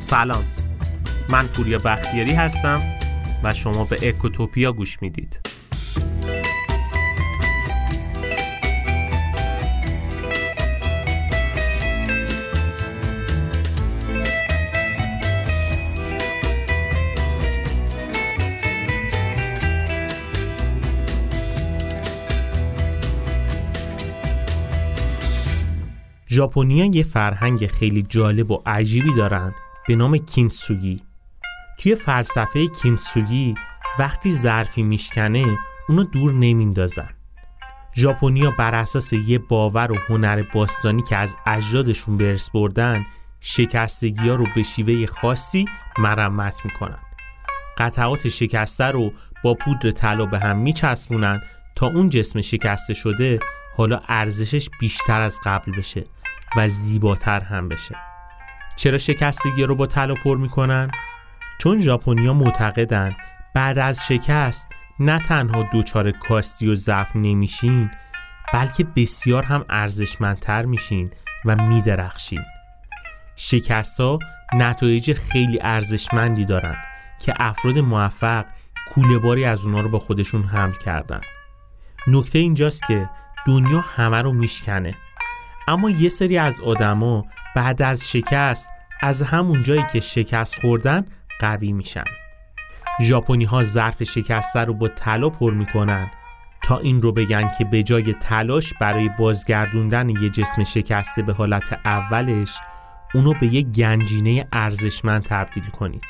سلام. من پوریا بختیاری هستم و شما به اکوتوپیا گوش می‌دید. ژاپنیا یه فرهنگ خیلی جالب و عجیبی دارن. به نام کینسوگی توی فلسفه کینسوگی وقتی ظرفی میشکنه اونو دور نمیندازن. ژاپنیا بر اساس یه باور و هنر باستانی که از اجدادشون به ارث بردن شکستگی ها رو به شیوه خاصی مرمت می‌کنن. قطعات شکسته رو با پودر طلا به هم میچسبونن تا اون جسم شکسته شده حالا ارزشش بیشتر از قبل بشه و زیباتر هم بشه. چرا شکستگی رو با طلا پر می‌کنن؟ چون ژاپنیا معتقدن بعد از شکست نه تنها دوچار کاستی و ضعف نمیشین بلکه بسیار هم ارزشمندتر میشین و میدرخشین. شکست ها نتایج خیلی ارزشمندی دارن که افراد موفق کوله باری از اونا رو با خودشون حمل کردن. نکته اینجاست که دنیا همه رو میشکنه. اما یه سری از آدما بعد از شکست از همون جایی که شکست خوردن قوی میشن. ژاپنی ها ظرف شکسته رو با طلا پر می‌کنن تا این رو بگن که به جای تلاش برای بازگردوندن یه جسم شکسته به حالت اولش اونو به یه گنجینه ارزشمند تبدیل کنید.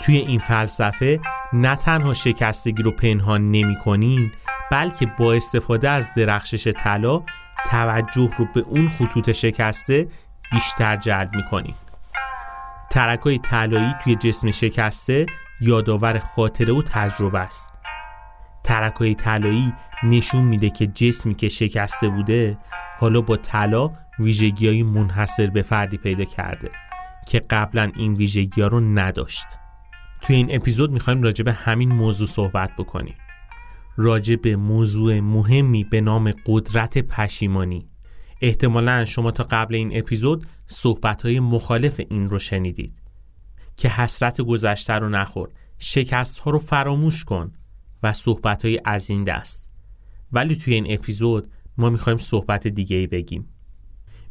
توی این فلسفه نه تنها شکستگی رو پنهان نمی کنین بلکه با استفاده از درخشش طلا توجه رو به اون خطوط شکسته بیشتر جلب می‌کنیم ترک های طلایی توی جسم شکسته یادآور خاطره و تجربه است. ترک های طلایی نشون میده که جسمی که شکسته بوده حالا با طلا ویژگی های منحصر به فردی پیدا کرده که قبلا این ویژگی ها رو نداشت. توی این اپیزود می‌خوایم راجع به همین موضوع صحبت بکنیم. راجع به موضوع مهمی به نام قدرت پشیمانی. احتمالا شما تا قبل این اپیزود صحبت مخالف این رو شنیدید. که حسرت گذشته رو نخور. شکست ها رو فراموش کن و صحبت های از این دست. ولی توی این اپیزود ما می‌خوایم صحبت دیگه ای بگیم.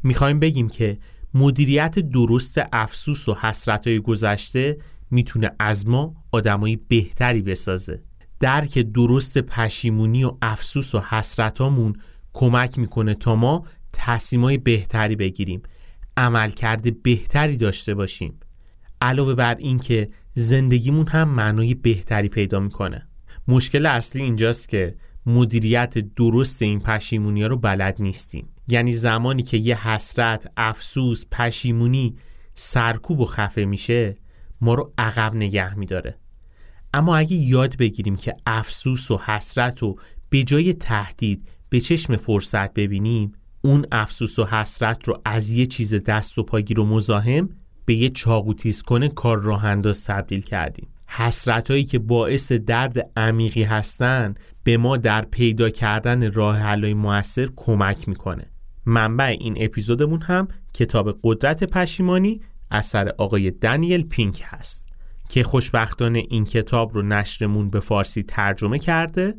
می‌خوایم بگیم که مدیریت درست افسوس و حسرت های گذشته می‌تونه از ما آدمایی بهتری بسازه. درک درست پشیمونی و افسوس و حسرتامون کمک می‌کنه تا ما تصمیمای بهتری بگیریم عملکرد بهتری داشته باشیم. علاوه بر اینکه زندگیمون هم معنای بهتری پیدا می‌کنه. مشکل اصلی اینجاست که مدیریت درست این پشیمونی ها رو بلد نیستیم. یعنی زمانی که یه حسرت، افسوس، پشیمونی سرکوب و خفه میشه ما رو عقب نگه میداره. اما اگه یاد بگیریم که افسوس و حسرت و به جای تهدید به چشم فرصت ببینیم اون افسوس و حسرت رو از یه چیز دست و پاگیر و مزاحم به یه چاقو تیز کنه کار راه انداز تبدیل کردیم. حسرت هایی که باعث درد عمیقی هستن به ما در پیدا کردن راه حلای موثر کمک می‌کنه. منبع این اپیزودمون هم کتاب قدرت پشیمانی اثر آقای دنیل پینک هست که خوشبختانه این کتاب رو نشرمون به فارسی ترجمه کرده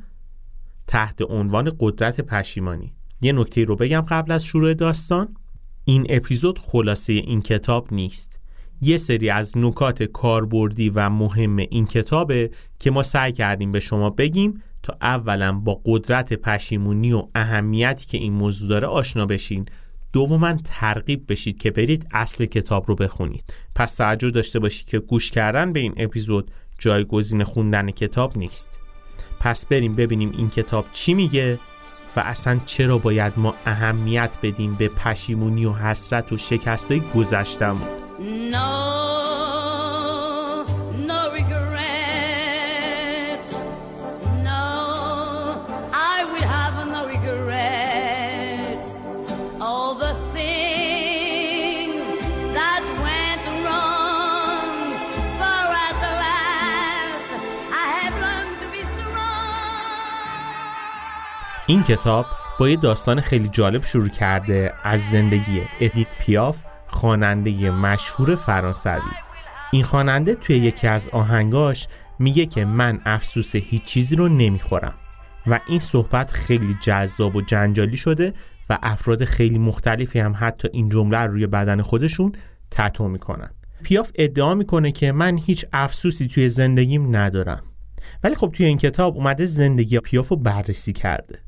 تحت عنوان قدرت پشیمانی. یه نکته رو بگم قبل از شروع داستان. این اپیزود خلاصه این کتاب نیست. یه سری از نکات کاربردی و مهم این کتابه که ما سعی کردیم به شما بگیم تا اولا با قدرت پشیمونی و اهمیتی که این موضوع داره آشنا بشین. دوما ترغیب بشید که برید اصل کتاب رو بخونید. پس توجه داشته باشید که گوش کردن به این اپیزود جایگزین خوندن کتاب نیست. پس بریم ببینیم این کتاب چی میگه و اصلا چرا باید ما اهمیت بدیم به پشیمونی و حسرت و شکسته گذشتمون این کتاب با یه داستان خیلی جالب شروع کرده از زندگی ادیت پیاف خواننده مشهور فرانسوی. این خواننده توی یکی از آهنگاش میگه که من افسوس هیچ چیزی رو نمی‌خورم و این صحبت خیلی جذاب و جنجالی شده و افراد خیلی مختلفی هم حتی این جمله روی بدن خودشون تتو می‌کنن. پیاف ادعا می‌کنه که من هیچ افسوسی توی زندگیم ندارم. ولی خب توی این کتاب اومده زندگی پیاف رو بررسی کرده.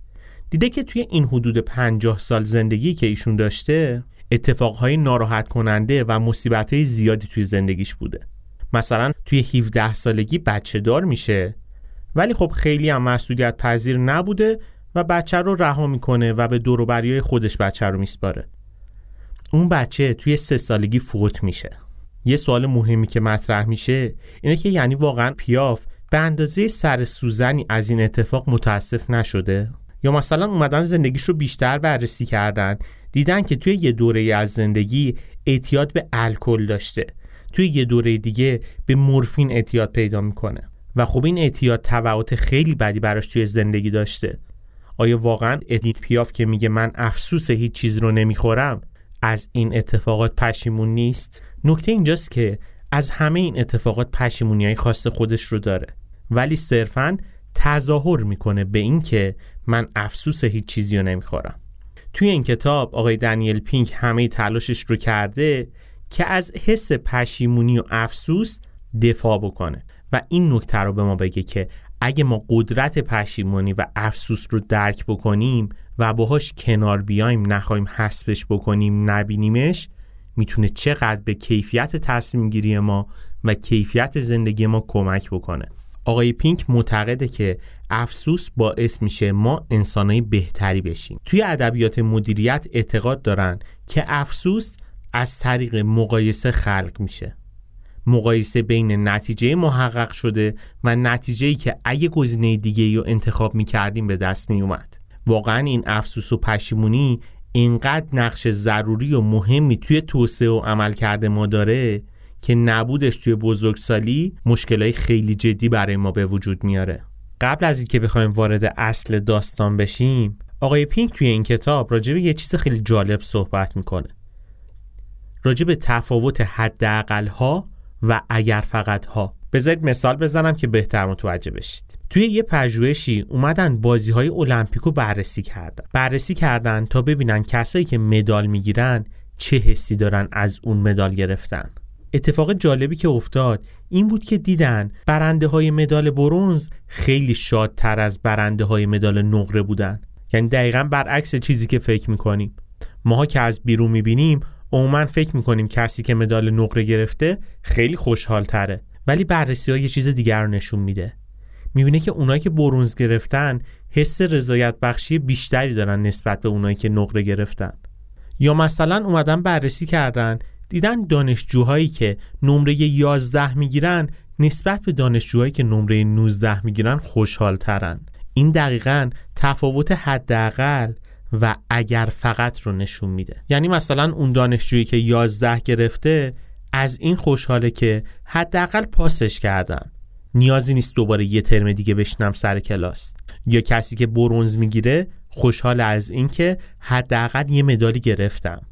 دیده که توی این حدود 50 سال زندگی که ایشون داشته اتفاقهای ناراحت کننده و مصیبتهای زیادی توی زندگیش بوده. مثلا توی 17 سالگی بچه دار میشه ولی خب خیلی هم مسئولیت پذیر نبوده و بچه رو رها می‌کنه و به دوروبریای خودش بچه رو میسپاره. اون بچه توی سه سالگی فوت میشه. یه سوال مهمی که مطرح میشه اینه که یعنی واقعا پیاف به اندازه سر سوزنی از این اتفاق متاسف نشده؟ یا مثلا اومدن زندگیش رو بیشتر بررسی کردن. دیدن که توی یه دوره از زندگی اعتیاد به الکل داشته. توی یه دوره دیگه به مورفین اعتیاد پیدا می‌کنه. و خب این اعتیاد تبعات خیلی بدی براش توی زندگی داشته. آیا واقعا ادیت پیاف که میگه من افسوس هیچ چیز رو نمی‌خورم از این اتفاقات پشیمون نیست؟ نکته اینجاست که از همه این اتفاقات پشیمونی خاص خودش رو داره. ولی صرفا تظاهر می‌کنه به این که من افسوس هیچ چیزی رو نمی‌خورم. توی این کتاب آقای دنیل پینک همه تلاشش رو کرده که از حس پشیمونی و افسوس دفاع بکنه و این نکته رو به ما بگه که اگه ما قدرت پشیمونی و افسوس رو درک بکنیم و باهاش کنار بیایم نخواهیم حسبش بکنیم نبینیمش می‌تونه چقدر به کیفیت تصمیم گیری ما و کیفیت زندگی ما کمک بکنه. آقای پینک معتقده که افسوس باعث میشه ما انسانای بهتری بشیم. توی ادبیات مدیریت اعتقاد دارن که افسوس از طریق مقایسه خلق میشه. مقایسه بین نتیجه محقق شده و نتیجه ای که اگه گزینه دیگه رو انتخاب می‌کردیم به دست میومد واقعا این افسوس و پشیمونی اینقدر نقش ضروری و مهمی توی توسعه و عمل کرده ما داره که نبودش توی بزرگسالی مشکلای خیلی جدی برای ما به وجود میاره. قبل از اینکه بخوایم وارد اصل داستان بشیم آقای پینک توی این کتاب راجع به یه چیز خیلی جالب صحبت می‌کنه. راجع به تفاوت حداقل ها و اگر فقط ها بذارید مثال بزنم که بهتر متوجه بشید. توی یه پژوهشی اومدن بازی های المپیک بررسی کردن. بررسی کردن تا ببینن کسایی که مدال می‌گیرن چه حسی دارن از اون مدال گرفتن. اتفاق جالبی که افتاد این بود که دیدن برنده های مدال برونز خیلی شادتر از برنده های مدال نقره بودن. یعنی دقیقا برعکس چیزی که فکر می‌کنیم. ماها که از بیرون می‌بینیم عموما فکر می‌کنیم کسی که مدال نقره گرفته خیلی خوشحال تره ولی بررسی ها یه چیز دیگر رو نشون میده. می‌بینه که اونایی که برونز گرفتن حس رضایت بخشی بیشتری دارن نسبت به اونایی که نقره گرفتن. یا مثلا اومدن بررسی کردن دیدن دانشجوهایی که نمره 11 می‌گیرن نسبت به دانشجوهایی که نمره 19 می‌گیرن خوشحال ترن این دقیقا تفاوت حداقل و اگر فقط رو نشون میده. یعنی مثلا اون دانشجویی که 11 گرفته از این خوشحاله که حداقل پاسش کردن. نیازی نیست دوباره یه ترم دیگه بشنم سر کلاس. یا کسی که برونز می‌گیره خوشحال از اینکه حداقل یه مدالی گرفتم.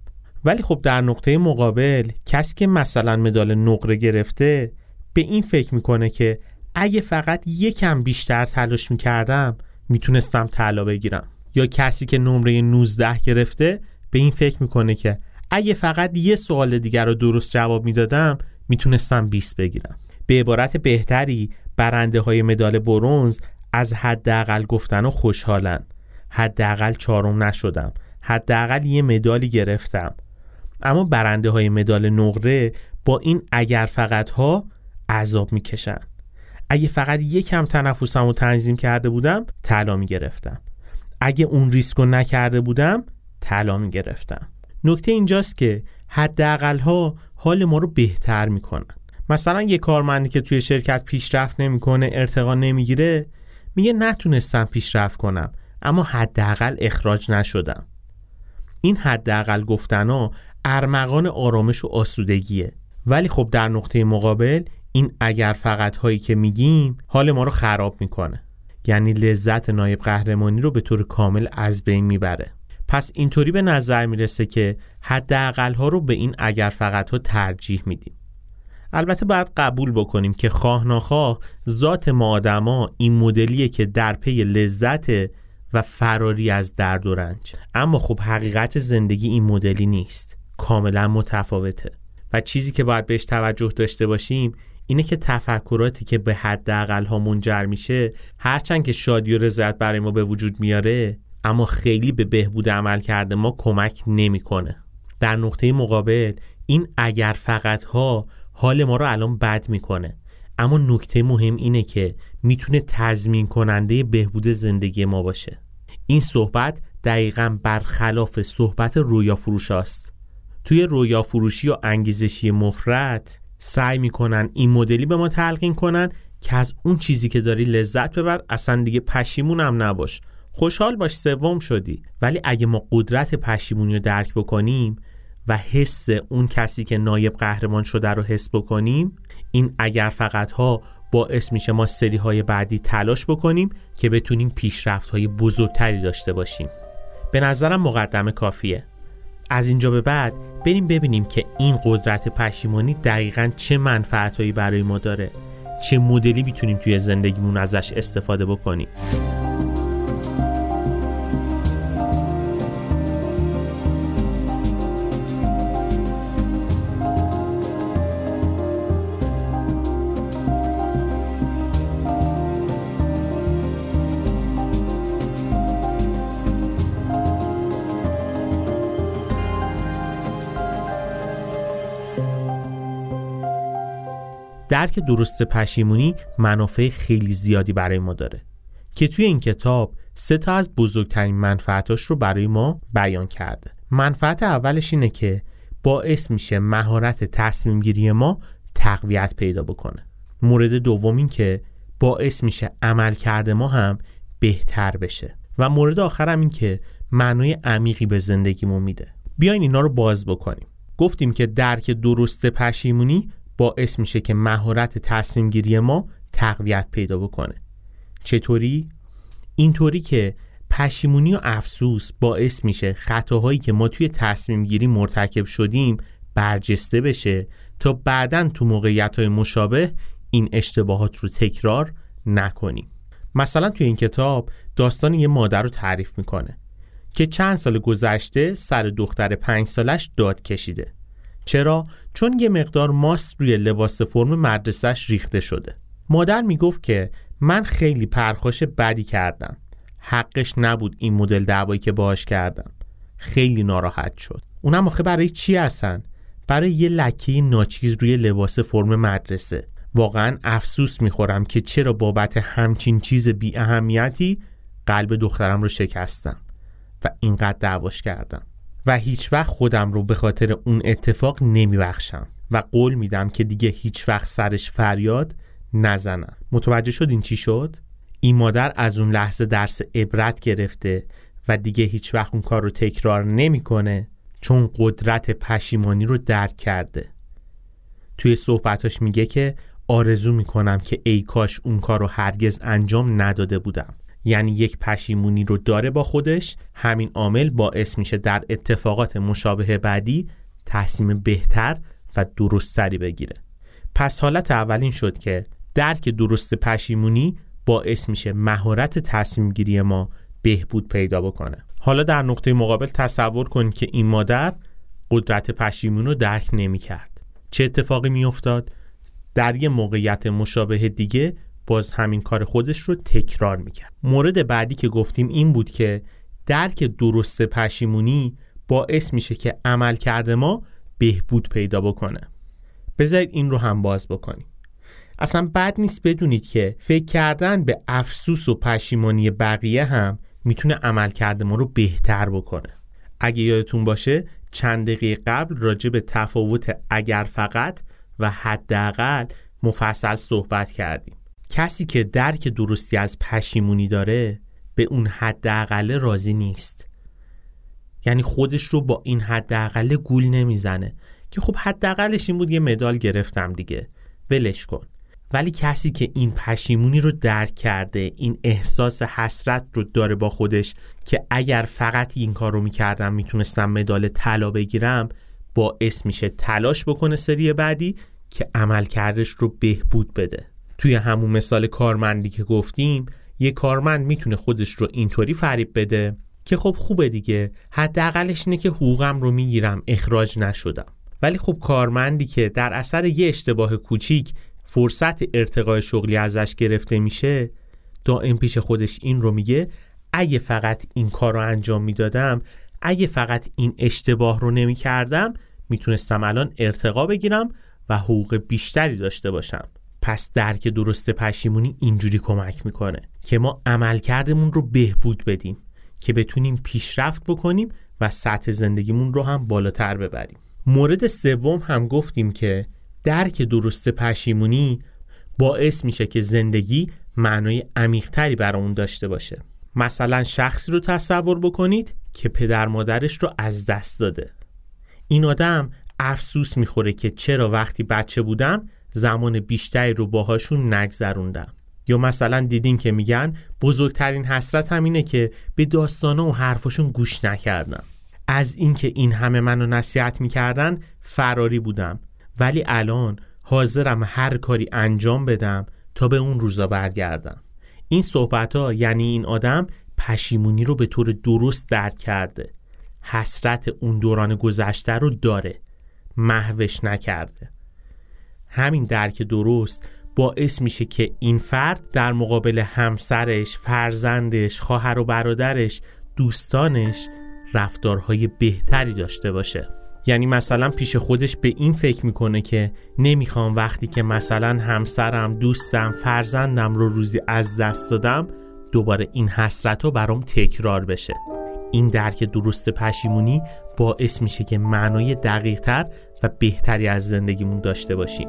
ولی خب در نقطه مقابل کسی که مثلا مدال نقره گرفته به این فکر می‌کنه که اگه فقط یکم بیشتر تلاش می‌کردم می‌تونستم طلا بگیرم. یا کسی که نمره 19 گرفته به این فکر می‌کنه که اگه فقط یه سوال دیگر رو درست جواب می‌دادم می‌تونستم 20 بگیرم. به عبارت بهتری برنده های مدال برونز از حداقل گفتن و خوشحالن. حداقل چهارم نشدم. حداقل یه مدالی گرفتم. اما برنده های مدال نقره با این اگر فقط ها عذاب می‌کشن. اگه فقط یکم تنفسم رو تنظیم کرده بودم طلا می‌گرفتم. اگه اون ریسک رو نکرده بودم طلا می‌گرفتم. نکته اینجاست که حداقل ها حال ما رو بهتر می‌کنن. مثلا یه کارمندی که توی شرکت پیشرفت نمی‌کنه ارتقا نمی‌گیره میگه نتونستم پیشرفت کنم اما حداقل اخراج نشدم. این حداقل گفتنا ارمغان آرامش و آسودگیه. ولی خب در نقطه مقابل این اگر فقط هایی که میگیم حال ما رو خراب می‌کنه. یعنی لذت نایب قهرمانی رو به طور کامل از بین می‌بره. پس اینطوری به نظر می‌رسه که حداقل ها رو به این اگر فقط ها ترجیح میدیم. البته باید قبول بکنیم که خواه ناخواه ذات ما آدما این مدلیه که در پی لذت و فراری از درد و رنج. اما خب حقیقت زندگی این مدلی نیست. کاملا متفاوته و چیزی که باید بهش توجه داشته باشیم اینه که تفکراتی که به حداقل ها منجر میشه هرچند که شادی و رضایت برای ما به وجود میاره اما خیلی به بهبود عمل کرده ما کمک نمی‌کنه. در نقطه مقابل این اگر فقط ها حال ما رو الان بد می‌کنه اما نکته مهم اینه که می‌تونه تضمین کننده بهبود زندگی ما باشه این صحبت دقیقا برخلاف صحبت رویا فروش است. توی رویا فروشی و انگیزشی مفرد سعی می‌کنن این مدلی به ما تلقین کنن که از اون چیزی که داری لذت ببر اصلا دیگه پشیمون هم نباش. خوشحال باش سوم شدی. ولی اگه ما قدرت پشیمونی رو درک بکنیم و حس اون کسی که نایب قهرمان شده رو حس بکنیم این اگر فقط ها باعث میشه ما سری های بعدی تلاش بکنیم که بتونیم پیشرفت های بزرگتری داشته باشیم. به نظرم مقدمه کافیه. از اینجا به بعد بریم ببینیم که این قدرت پشیمانی دقیقا چه منفعتهایی برای ما داره. چه مدلی می‌تونیم توی زندگیمون ازش استفاده بکنیم. درک درست پشیمونی منافع خیلی زیادی برای ما داره که توی این کتاب سه تا از بزرگترین منفعتاش رو برای ما بیان کرده. منفعت اولش اینه که باعث میشه مهارت تصمیم گیری ما تقویت پیدا بکنه. مورد دوم این که باعث میشه عمل کرده ما هم بهتر بشه. و مورد آخرم این که معنای عمیقی به زندگیمون میده. بیاین اینا رو باز بکنیم. گفتیم که درک درست پشیمونی باعث میشه که مهارت تصمیم گیری ما تقویت پیدا بکنه. چطوری؟ اینطوری که پشیمونی و افسوس باعث میشه خطاهایی که ما توی تصمیم گیری مرتکب شدیم برجسته بشه تا بعدا تو موقعیت های مشابه این اشتباهات رو تکرار نکنیم. مثلا توی این کتاب داستان یه مادر رو تعریف می‌کنه که چند سال گذشته سر دختر پنج سالش داد کشیده. چرا؟ چون یه مقدار ماست روی لباس فرم مدرسهش ریخته شده. مادر می‌گفت که من خیلی پرخاش بدی کردم. حقش نبود این مدل دعوایی که باهاش کردم. خیلی ناراحت شد. اونم آخه برای چی هستن؟ برای یه لکه ناچیز روی لباس فرم مدرسه. واقعا افسوس می‌خورم که چرا بابت همچین چیز بی اهمیتی قلب دخترم رو شکستم و اینقدر دعواش کردم. و هیچ وقت خودم رو به خاطر اون اتفاق نمیبخشم و قول میدم که دیگه هیچ وقت سرش فریاد نزنم. متوجه شدین چی شد؟ این مادر از اون لحظه درس عبرت گرفته و دیگه هیچ وقت اون کار رو تکرار نمی‌کنه چون قدرت پشیمانی رو درک کرده. توی صحبتاش میگه که آرزو می‌کنم که ای کاش اون کار رو هرگز انجام نداده بودم. یعنی یک پشیمونی رو داره با خودش همین عامل باعث میشه در اتفاقات مشابه بعدی تصمیم بهتر و درستری بگیره. پس حالت اولین شد که درک درست پشیمونی باعث میشه مهارت تصمیم گیری ما بهبود پیدا بکنه. حالا در نقطه مقابل تصور کن که این مادر قدرت پشیمون رو درک نمی کرد چه اتفاقی می افتاد؟ در یه موقعیت مشابه دیگه باز همین کار خودش رو تکرار می‌کرد. مورد بعدی که گفتیم این بود که درک درست پشیمونی باعث میشه که عمل کرده ما بهبود پیدا بکنه. بذارید این رو هم باز بکنیم. اصلا بد نیست بدونید که فکر کردن به افسوس و پشیمانی بقیه هم می‌تونه عمل کرده ما رو بهتر بکنه. اگه یادتون باشه چند دقیقه قبل راجع به تفاوت اگر فقط و حداقل مفصل صحبت کردیم. کسی که درک درستی از پشیمونی داره به اون حداقل راضی نیست. یعنی خودش رو با این حداقل گول نمی‌زنه. که خب حداقلش این بود یه مدال گرفتم دیگه. ولش کن. ولی کسی که این پشیمونی رو درک کرده این احساس حسرت رو داره با خودش که اگر فقط این کار رو می‌کردم می‌تونستم مدال طلا بگیرم باعث میشه تلاش بکنه سری بعدی که عملکردش رو بهبود بده. توی همون مثال کارمندی که گفتیم یه کارمند می‌تونه خودش رو اینطوری فریب بده که خب خوبه دیگه. حداقلش اینه که حقوقم رو می‌گیرم اخراج نشدم. ولی خب کارمندی که در اثر یه اشتباه کوچیک فرصت ارتقای شغلی ازش گرفته میشه دائم پیش خودش این رو میگه اگه فقط این کار رو انجام می‌دادم اگه فقط این اشتباه رو نمی‌کردم می‌تونستم الان ارتقا بگیرم و حقوق بیشتری داشته باشم. پس درک درست پشیمونی اینجوری کمک می‌کنه که ما عملکردمون رو بهبود بدیم که بتونیم پیشرفت بکنیم و سطح زندگیمون رو هم بالاتر ببریم. مورد سوم هم گفتیم که درک درست پشیمونی باعث میشه که زندگی معنای عمیقتری برامون داشته باشه. مثلا شخصی رو تصور بکنید که پدر مادرش رو از دست داده. این آدم افسوس می‌خوره که چرا وقتی بچه بودم زمان بیشتری رو باهاشون نگذروندم. یا مثلا دیدین که میگن بزرگترین حسرت همینه که به داستانه و حرفاشون گوش نکردم. از اینکه این همه منو نصیحت می‌کردن فراری بودم. ولی الان حاضرم هر کاری انجام بدم تا به اون روزا برگردم. این صحبت ها یعنی این آدم پشیمونی رو به طور درست درک کرده. حسرت اون دوران گذشته رو داره. محوش نکرده. همین درک درست باعث میشه که این فرد در مقابل همسرش، فرزندش، خواهر و برادرش، دوستانش رفتارهای بهتری داشته باشه. یعنی مثلا پیش خودش به این فکر می‌کنه که نمی‌خوام وقتی که مثلا همسرم دوستم فرزندم رو روزی از دست دادم دوباره این حسرت رو برام تکرار بشه. این درک درست پشیمونی باعث میشه که معنای دقیقتر و بهتری از زندگیمون داشته باشیم.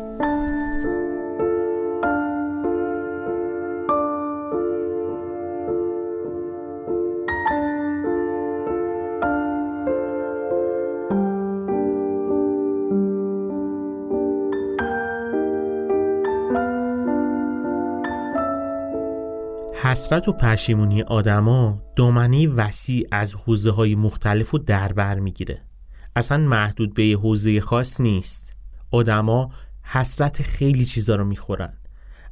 حسرت و پشیمونی آدما دامنه وسیع از حوزه های مختلف و دربر می‌گیره. اصلا محدود به یه حوزه خاص نیست. آدما حسرت خیلی چیزا رو می‌خورن.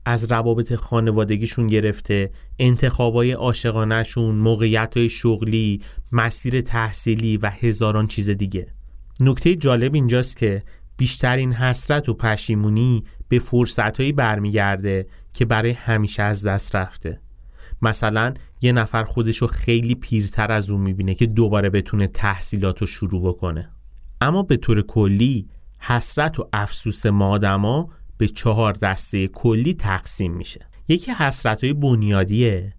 از روابط خانوادگیشون گرفته انتخابای عاشقانهشون موقعیت های شغلی مسیر تحصیلی و هزاران چیز دیگه. نکته جالب اینجاست که بیشترین حسرت و پشیمونی به فرصتهایی برمیگرده که برای همیشه از دست رفته. مثلا یه نفر خودشو خیلی پیرتر از اون می‌بینه که دوباره بتونه تحصیلات رو شروع بکنه. اما به طور کلی حسرت و افسوس ما به چهار دسته کلی تقسیم میشه. یکی حسرت های بنیادیه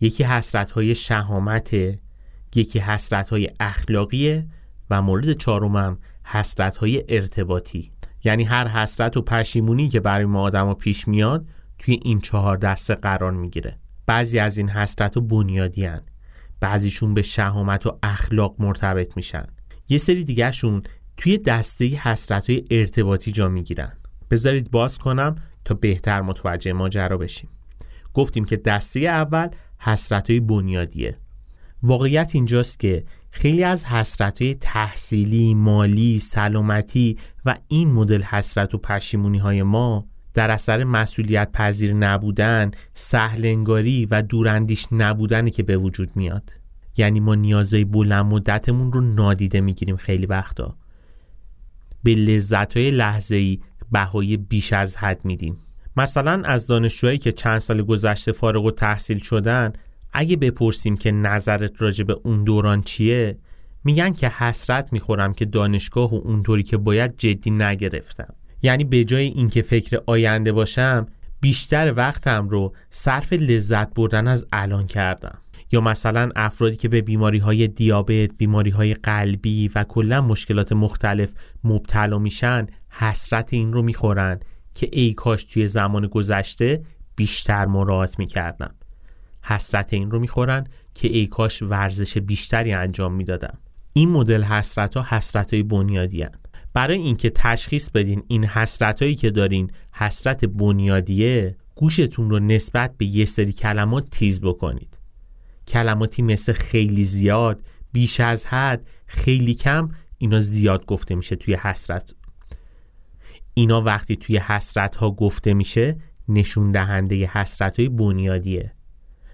یکی حسرت های شهامته یکی حسرت های اخلاقیه و مورد چهارمم حسرت های ارتباطی. یعنی هر حسرت و پشیمونی که برای ما آدما پیش میاد توی این چهار دسته قرار می‌گیره. بعضی از این حسرت و بنیادی هن. بعضیشون به شهامت و اخلاق مرتبط میشن. یه سری دیگهشون توی دسته حسرت های ارتباطی جا می‌گیرن. بذارید باز کنم تا بهتر متوجه ماجرا بشیم. گفتیم که دسته اول حسرت های بنیادیه. واقعیت اینجاست که خیلی از حسرت های تحصیلی، مالی، سلامتی و این مدل حسرت و پشیمونی های ما در اثر مسئولیت پذیر نبودن، سهلنگاری و دوراندیش نبودنی که به وجود میاد. یعنی ما نیازهای بلند مدتمون رو نادیده می‌گیریم خیلی وقتا. به لذت های لحظه ای بهای بیش از حد میدیم. مثلا از دانشجوهایی که چند سال گذشته فارغ و تحصیل شدن اگه بپرسیم که نظرت راجع به اون دوران چیه میگن که حسرت می‌خورم که دانشگاه و اونطوری که باید جدی نگرفتم. یعنی به جای اینکه فکر آینده باشم بیشتر وقتم رو صرف لذت بردن از الان کردم. یا مثلا افرادی که به بیماری های دیابت، بیماری های قلبی و کلا مشکلات مختلف مبتلا میشن حسرت این رو می‌خورن که ای کاش توی زمان گذشته بیشتر مراعات می‌کردم. حسرت این رو می‌خورن که ای کاش ورزش بیشتری انجام می‌دادم. این مدل حسرت ها حسرت های بنیادی هن. برای اینکه تشخیص بدین این حسرت هایی که دارین حسرت بنیادیه گوشتون رو نسبت به یه سری کلمات تیز بکنید. کلماتی مثل خیلی زیاد بیش از حد خیلی کم اینا زیاد گفته میشه توی حسرت. اینا وقتی توی حسرت ها گفته میشه نشون دهنده حسرت های بنیادیه.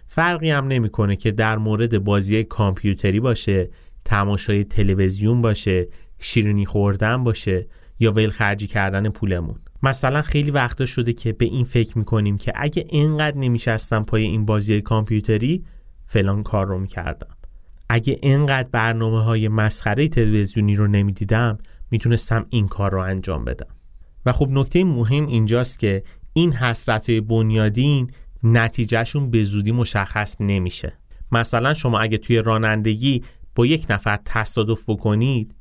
فرقی هم نمی‌کنه که در مورد بازی کامپیوتری باشه تماشای تلویزیون باشه شیرینی خوردن باشه یا ول خرجی کردن پولمون. مثلا خیلی وقتا شده که به این فکر می‌کنیم که اگه اینقدر نمیشستم پای این بازی کامپیوتری فلان کار رو می‌کردم. اگه اینقدر برنامه های مسخره تلویزیونی رو نمی‌دیدم می‌تونستم این کار رو انجام بدم. و خب نکته مهم اینجاست که این حسرت های بنیادین نتیجهشون به زودی مشخص نمیشه. مثلا شما اگه توی رانندگی با یک نفر تصادف بکنید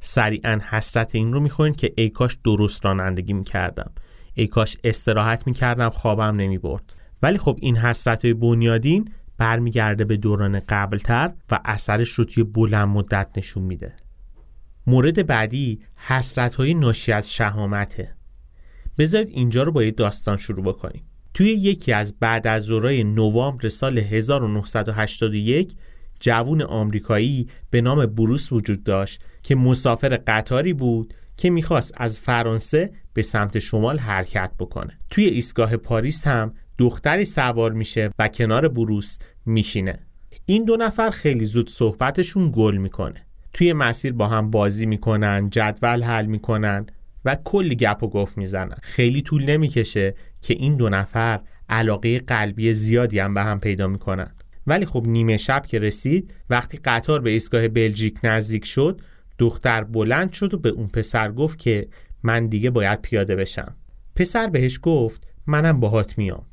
سریعا حسرت این رو می‌خورین که ای کاش درست رانندگی می‌کردم. ای کاش استراحت می‌کردم خوابم نمی‌برد. ولی خب این حسرت های بنیادین برمیگرده به دوران قبلتر و اثرش رو توی بلند مدت نشون میده. مورد بعدی حسرت های ناشی از شهامته. بذارید اینجا رو با یه داستان شروع بکنیم. توی یکی از بعد از زورای نوامبر سال 1981 جوون آمریکایی به نام بروس وجود داشت که مسافر قطاری بود که می‌خواست از فرانسه به سمت شمال حرکت بکنه. توی ایستگاه پاریس هم دختری سوار میشه و کنار بروس میشینه. این دو نفر خیلی زود صحبتشون گل می‌کنه. توی مسیر با هم بازی می‌کنن جدول حل می‌کنن و کلی گپ و گفت می‌زنن. خیلی طول نمی‌کشه که این دو نفر علاقه قلبی زیادی هم به هم پیدا می‌کنن. ولی خب نیمه شب که رسید وقتی قطار به ایستگاه بلژیک نزدیک شد دختر بلند شد و به اون پسر گفت که من دیگه باید پیاده بشم. پسر بهش گفت منم باهات میام.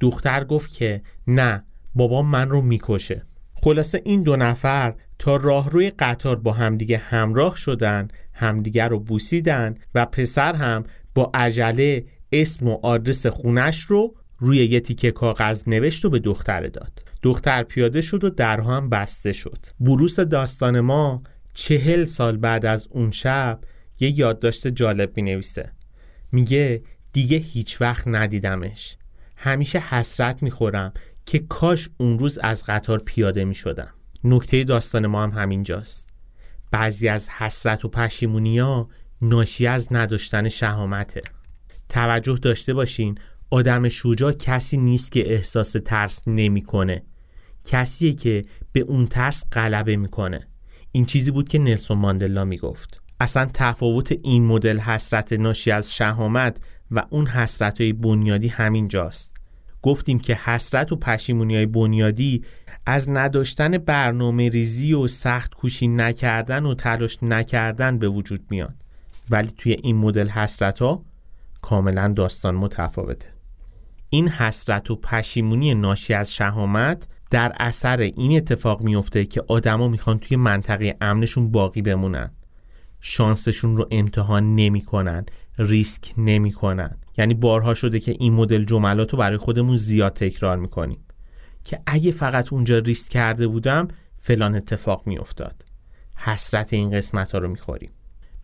دختر گفت که نه بابا من رو می‌کشه. خلاصه این دو نفر تا راهروی قطار با همدیگه همراه شدن همدیگه رو بوسیدن و پسر هم با عجله اسم و آدرس خونش رو روی یه تیکه کاغذ نوشت و به دختر داد. دختر پیاده شد و درها هم بسته شد. بروس داستان ما چهل سال بعد از اون شب یه یادداشت جالب می نویسه میگه دیگه هیچ وقت ندیدمش. همیشه حسرت می‌خورم که کاش اون روز از قطار پیاده می شدم نکته داستان ما هم همینجاست. بعضی از حسرت و پشیمونی ها ناشی از نداشتن شهامته. توجه داشته باشین آدم شجاع کسی نیست که احساس ترس نمی‌کنه. کسیه که به اون ترس غلبه می‌کنه. این چیزی بود که نلسون ماندلا می‌گفت. اصلا تفاوت این مدل حسرت ناشی از شهامت و اون حسرت های بنیادی همین جاست. گفتیم که حسرت و پشیمونی های بنیادی از نداشتن برنامه ریزی و سخت کوشی نکردن و تلاش نکردن به وجود میاد. ولی توی این مدل حسرت ها کاملا داستان متفاوته. این حسرت و پشیمونی ناشی از شهامت در اثر این اتفاق میفته که آدما می‌خوان توی منطقه امنشون باقی بمونن. شانسشون رو امتحان نمی‌کنن ریسک نمی‌کنن. یعنی بارها شده که این مدل جملات رو برای خودمون زیاد تکرار می‌کنیم. که اگه فقط اونجا ریسک کرده بودم فلان اتفاق میافتاد. حسرت این قسمت ها رو می‌خوریم.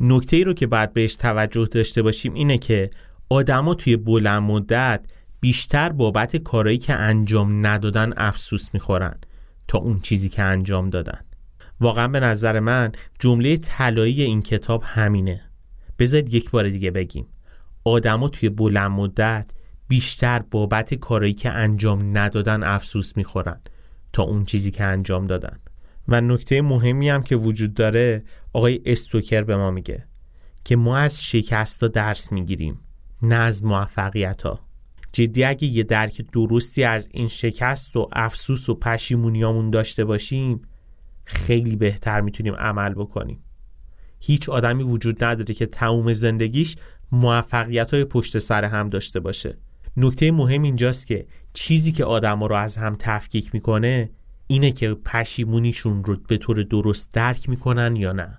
نکته ای رو که باید بهش توجه داشته باشیم اینه که آدما توی بلند مدت بیشتر بابت کارایی که انجام ندادن افسوس می‌خورن تا اون چیزی که انجام دادن. واقعا به نظر من جمله طلایی این کتاب همینه. بذارید یک بار دیگه بگیم. آدما توی بلند مدت بیشتر بابت کارایی که انجام ندادن افسوس می‌خورن تا اون چیزی که انجام دادن. و نکته مهمی هم که وجود داره آقای استوکر به ما میگه که ما از شکست درس می‌گیریم نه از موفقیت ها جدی اگه یه درک درستی از این شکست و افسوس و پشیمونیامون داشته باشیم خیلی بهتر می‌تونیم عمل بکنیم. هیچ آدمی وجود نداره که تموم زندگیش موفقیت های پشت سر هم داشته باشه. نکته مهم اینجاست که چیزی که آدم رو از هم تفکیک می‌کنه اینه که پشیمونیشون رو به طور درست درک می‌کنن یا نه.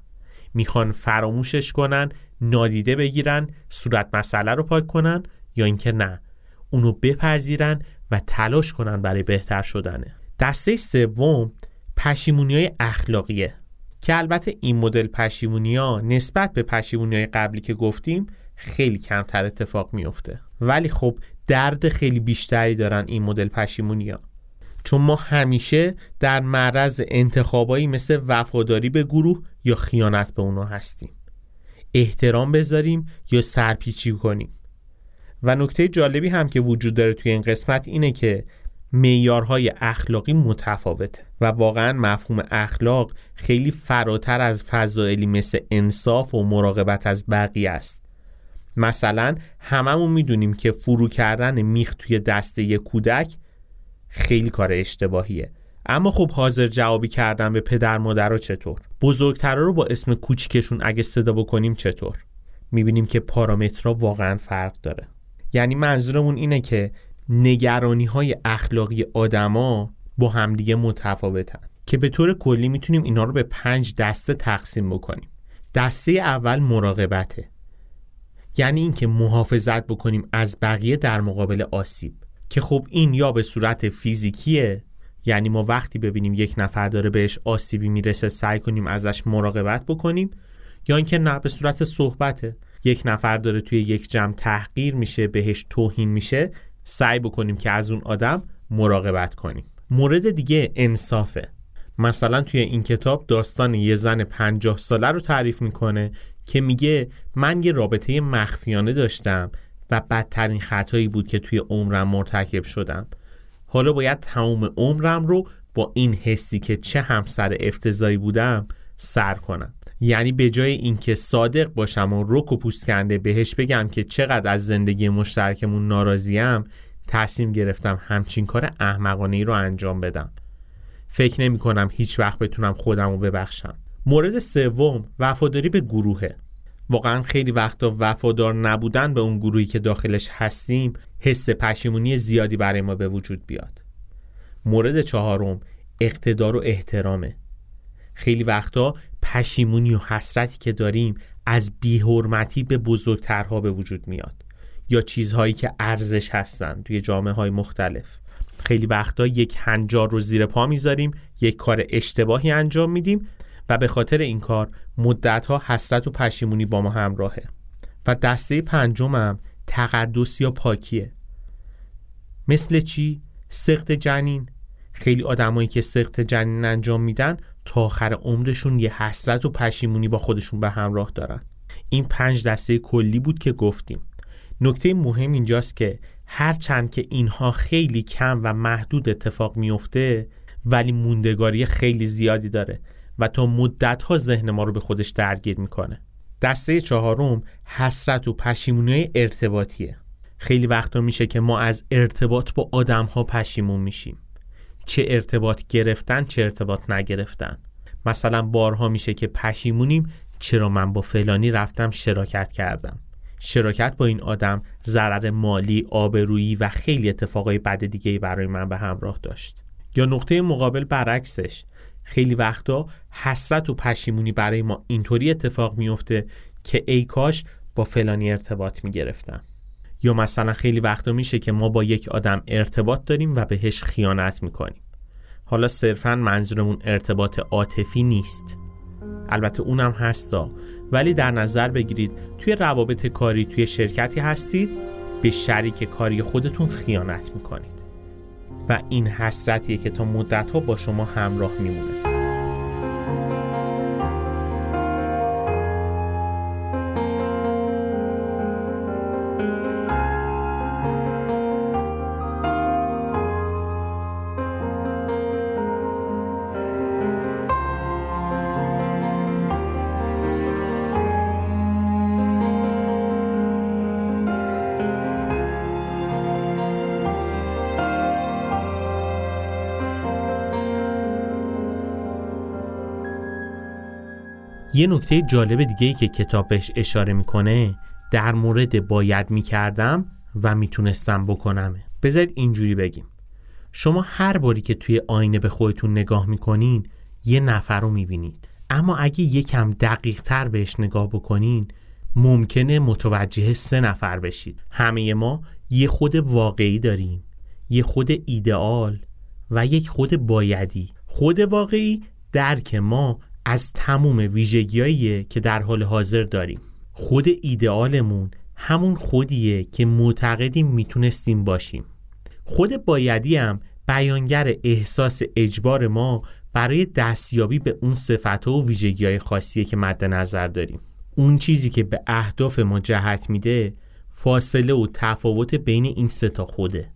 می‌خوان فراموشش کنن نادیده بگیرن صورت مسئله رو پاک کنن یا اینکه نه. اونو بپذیرن و تلاش کنن برای بهتر شدنه دسته سوم پشیمونی های اخلاقیه. که البته این مدل پشیمونی ها نسبت به پشیمونی های قبلی که گفتیم خیلی کمتر اتفاق میفته ولی خب درد خیلی بیشتری دارن این مدل پشیمونی ها چون ما همیشه در معرض انتخابایی مثل وفاداری به گروه یا خیانت به اونا هستیم. احترام بذاریم یا سرپیچی کنیم. و نکته جالبی هم که وجود داره توی این قسمت اینه که معیارهای اخلاقی متفاوته و واقعا مفهوم اخلاق خیلی فراتر از فضائلی مثل انصاف و مراقبت از بقیه است. مثلا هممون می‌دونیم که فرو کردن میخ توی دسته یک کودک خیلی کار اشتباهیه. اما خب حاضر جوابی کردن به پدر مادر رو چطور؟ بزرگترا رو با اسم کوچیکشون اگه صدا بکنیم چطور؟ می‌بینیم که پارامترها واقعا فرق داره. یعنی منظورمون اینه که نگرانی های اخلاقی آدما با همدیگه متفاوتن. که به طور کلی می‌تونیم اینا رو به پنج دسته تقسیم بکنیم. دسته اول مراقبته. یعنی اینکه محافظت بکنیم از بقیه در مقابل آسیب. که خب این یا به صورت فیزیکیه یعنی ما وقتی ببینیم یک نفر داره بهش آسیبی می‌رسه سعی کنیم ازش مراقبت بکنیم یا اینکه نه به صورت صحبته. یک نفر داره توی یک جمع تحقیر میشه بهش توهین میشه سعی بکنیم که از اون آدم مراقبت کنیم. مورد دیگه انصافه. مثلا توی این کتاب داستان یه زن پنجاه ساله رو تعریف می‌کنه که میگه من یه رابطه مخفیانه داشتم و بدترین خطایی بود که توی عمرم مرتکب شدم. حالا باید تمام عمرم رو با این حسی که چه همسر افتضایی بودم سر کنم. یعنی به جای اینکه صادق باشم و رک و بهش بگم که چقدر از زندگی مشترکمون ناراضیم تصمیم گرفتم همچین کار احمقانه ای رو انجام بدم. فکر نمی کنم هیچ وقت بتونم خودم رو ببخشم. مورد سوم وفاداری به گروهه. واقعا خیلی وقتا وفادار نبودن به اون گروهی که داخلش هستیم حس پشیمونی زیادی برای ما به وجود بیاد. مورد چهارم اقتدار و احترامه. خیلی وقتا پشیمونی و حسرتی که داریم از بیحرمتی به بزرگترها به وجود میاد. یا چیزهایی که ارزش هستن توی جامعه های مختلف. خیلی وقتا یک هنجار رو زیر پا می‌ذاریم یک کار اشتباهی انجام میدیم و به خاطر این کار مدتها حسرت و پشیمونی با ما همراهه. و دسته پنجمم تقدس یا پاکیه. مثل چی؟ سخت جنین. خیلی آدمایی که سخت جنین انجام میدن تا آخر عمرشون یه حسرت و پشیمونی با خودشون به همراه دارن. این پنج دسته کلی بود که گفتیم. نکته مهم اینجاست که هرچند که اینها خیلی کم و محدود اتفاق میفته ولی موندگاری خیلی زیادی داره و تا مدت ها ذهن ما رو به خودش درگیر می‌کنه. دسته چهارم حسرت و پشیمونی ارتباطیه. خیلی وقتا میشه که ما از ارتباط با آدم ها پشیمون میشیم. چه ارتباط گرفتن چه ارتباط نگرفتن. مثلا بارها میشه که پشیمونیم چرا من با فلانی رفتم شراکت کردم. شراکت با این آدم ضرر مالی آبرویی و خیلی اتفاقای بد دیگه برای من به همراه داشت. یا نقطه مقابل برعکسش. خیلی وقتا حسرت و پشیمونی برای ما اینطوری اتفاق میفته که ای کاش با فلانی ارتباط می‌گرفتم. یا مثلا خیلی وقتا میشه که ما با یک آدم ارتباط داریم و بهش خیانت می‌کنیم. حالا صرفا منظورمون ارتباط عاطفی نیست. البته اونم هستا. ولی در نظر بگیرید توی روابط کاری توی شرکتی هستید به شریک کاری خودتون خیانت می‌کنید. و این حسرتیه که تا مدت ها با شما همراه میمونه. یه نکته جالب دیگه ای که کتاب بهش اشاره می‌کنه در مورد باید می‌کردم و می‌تونستم بکنم. بذارید اینجوری بگیم. شما هر باری که توی آینه به خودتون نگاه می‌کنین یه نفر رو می‌بینید. اما اگه یکم دقیق تر بهش نگاه بکنین ممکنه متوجه سه نفر بشید. همه ما یه خود واقعی داریم یه خود ایدئال و یک خود بایدی. خود واقعی درک ما از تموم ویژگیهایی که در حال حاضر داریم. خود ایدئالمون همون خودیه که معتقدیم می‌تونستیم باشیم. خود بایدی هم بیانگر احساس اجبار ما برای دستیابی به اون صفت و ویژگی های خاصیه که مد نظر داریم. اون چیزی که به اهداف ما جهت میده فاصله و تفاوت بین این سه تا خوده.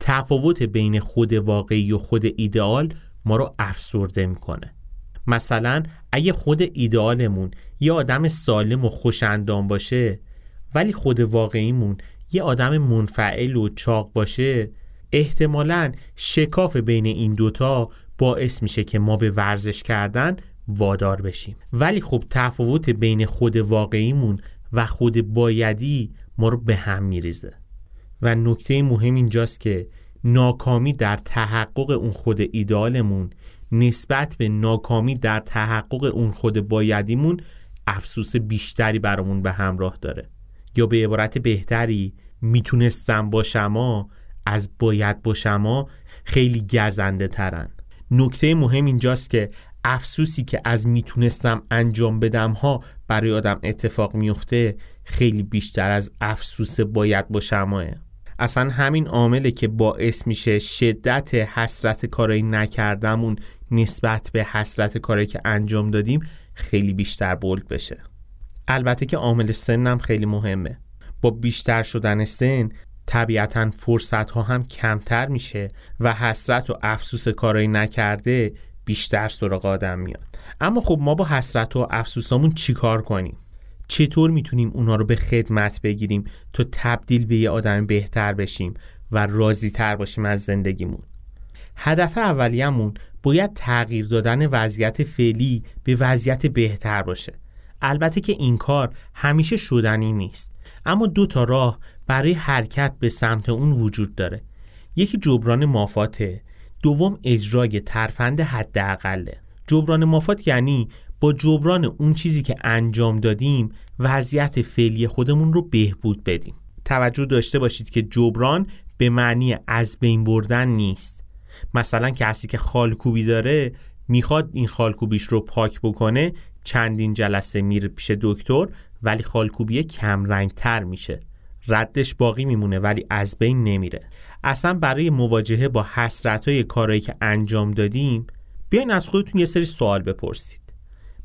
تفاوت بین خود واقعی و خود ایدئال ما رو افسرده می‌کنه. مثلا اگه خود ایدئالمون یه آدم سالم و خوشندام باشه ولی خود واقعیمون یه آدم منفعل و چاق باشه احتمالا شکاف بین این دوتا باعث میشه که ما به ورزش کردن وادار بشیم. ولی خب تفاوت بین خود واقعیمون و خود بایدی ما رو به هم میریزه. و نکته مهم اینجاست که ناکامی در تحقق اون خود ایدالمون نسبت به ناکامی در تحقق اون خود بایدیمون افسوس بیشتری برامون به همراه داره. یا به عبارت بهتری می‌تونستم باشما از باید باشما خیلی گزنده ترن. نکته مهم اینجاست که افسوسی که از می‌تونستم انجام بدم ها برای آدم اتفاق میفته خیلی بیشتر از افسوس باید باشماه اصلا همین عامله که باعث میشه شدت حسرت کارایی نکردمون نسبت به حسرت کارایی که انجام دادیم خیلی بیشتر بولد بشه. البته که عامل سنم خیلی مهمه. با بیشتر شدن سن طبیعتا فرصت ها هم کمتر میشه و حسرت و افسوس کارایی نکرده بیشتر سراغ آدم میاد. اما خب ما با حسرت و افسوسامون چیکار کنیم؟ چطور می‌تونیم اونا رو به خدمت بگیریم تا تبدیل به یه آدم بهتر بشیم و راضی تر باشیم از زندگیمون؟ هدف اولیه‌مون باید تغییر دادن وضعیت فعلی به وضعیت بهتر باشه. البته که این کار همیشه شدنی نیست. اما دو تا راه برای حرکت به سمت اون وجود داره. یکی جبران مافاته دوم اجرای ترفند حداقله. جبران مافات یعنی با جبران اون چیزی که انجام دادیم وضعیت فعلی خودمون رو بهبود بدیم. توجه داشته باشید که جبران به معنی از بین بردن نیست. مثلا کسی که خالکوبی داره می‌خواد این خالکوبیش رو پاک بکنه چندین جلسه میره پیش دکتر ولی خالکوبی کم رنگ تر میشه. ردش باقی میمونه ولی از بین نمیره. اصلا برای مواجهه با حسرت های کارهایی که انجام دادیم بیاین از خودتون یه سری سوال بپرسید.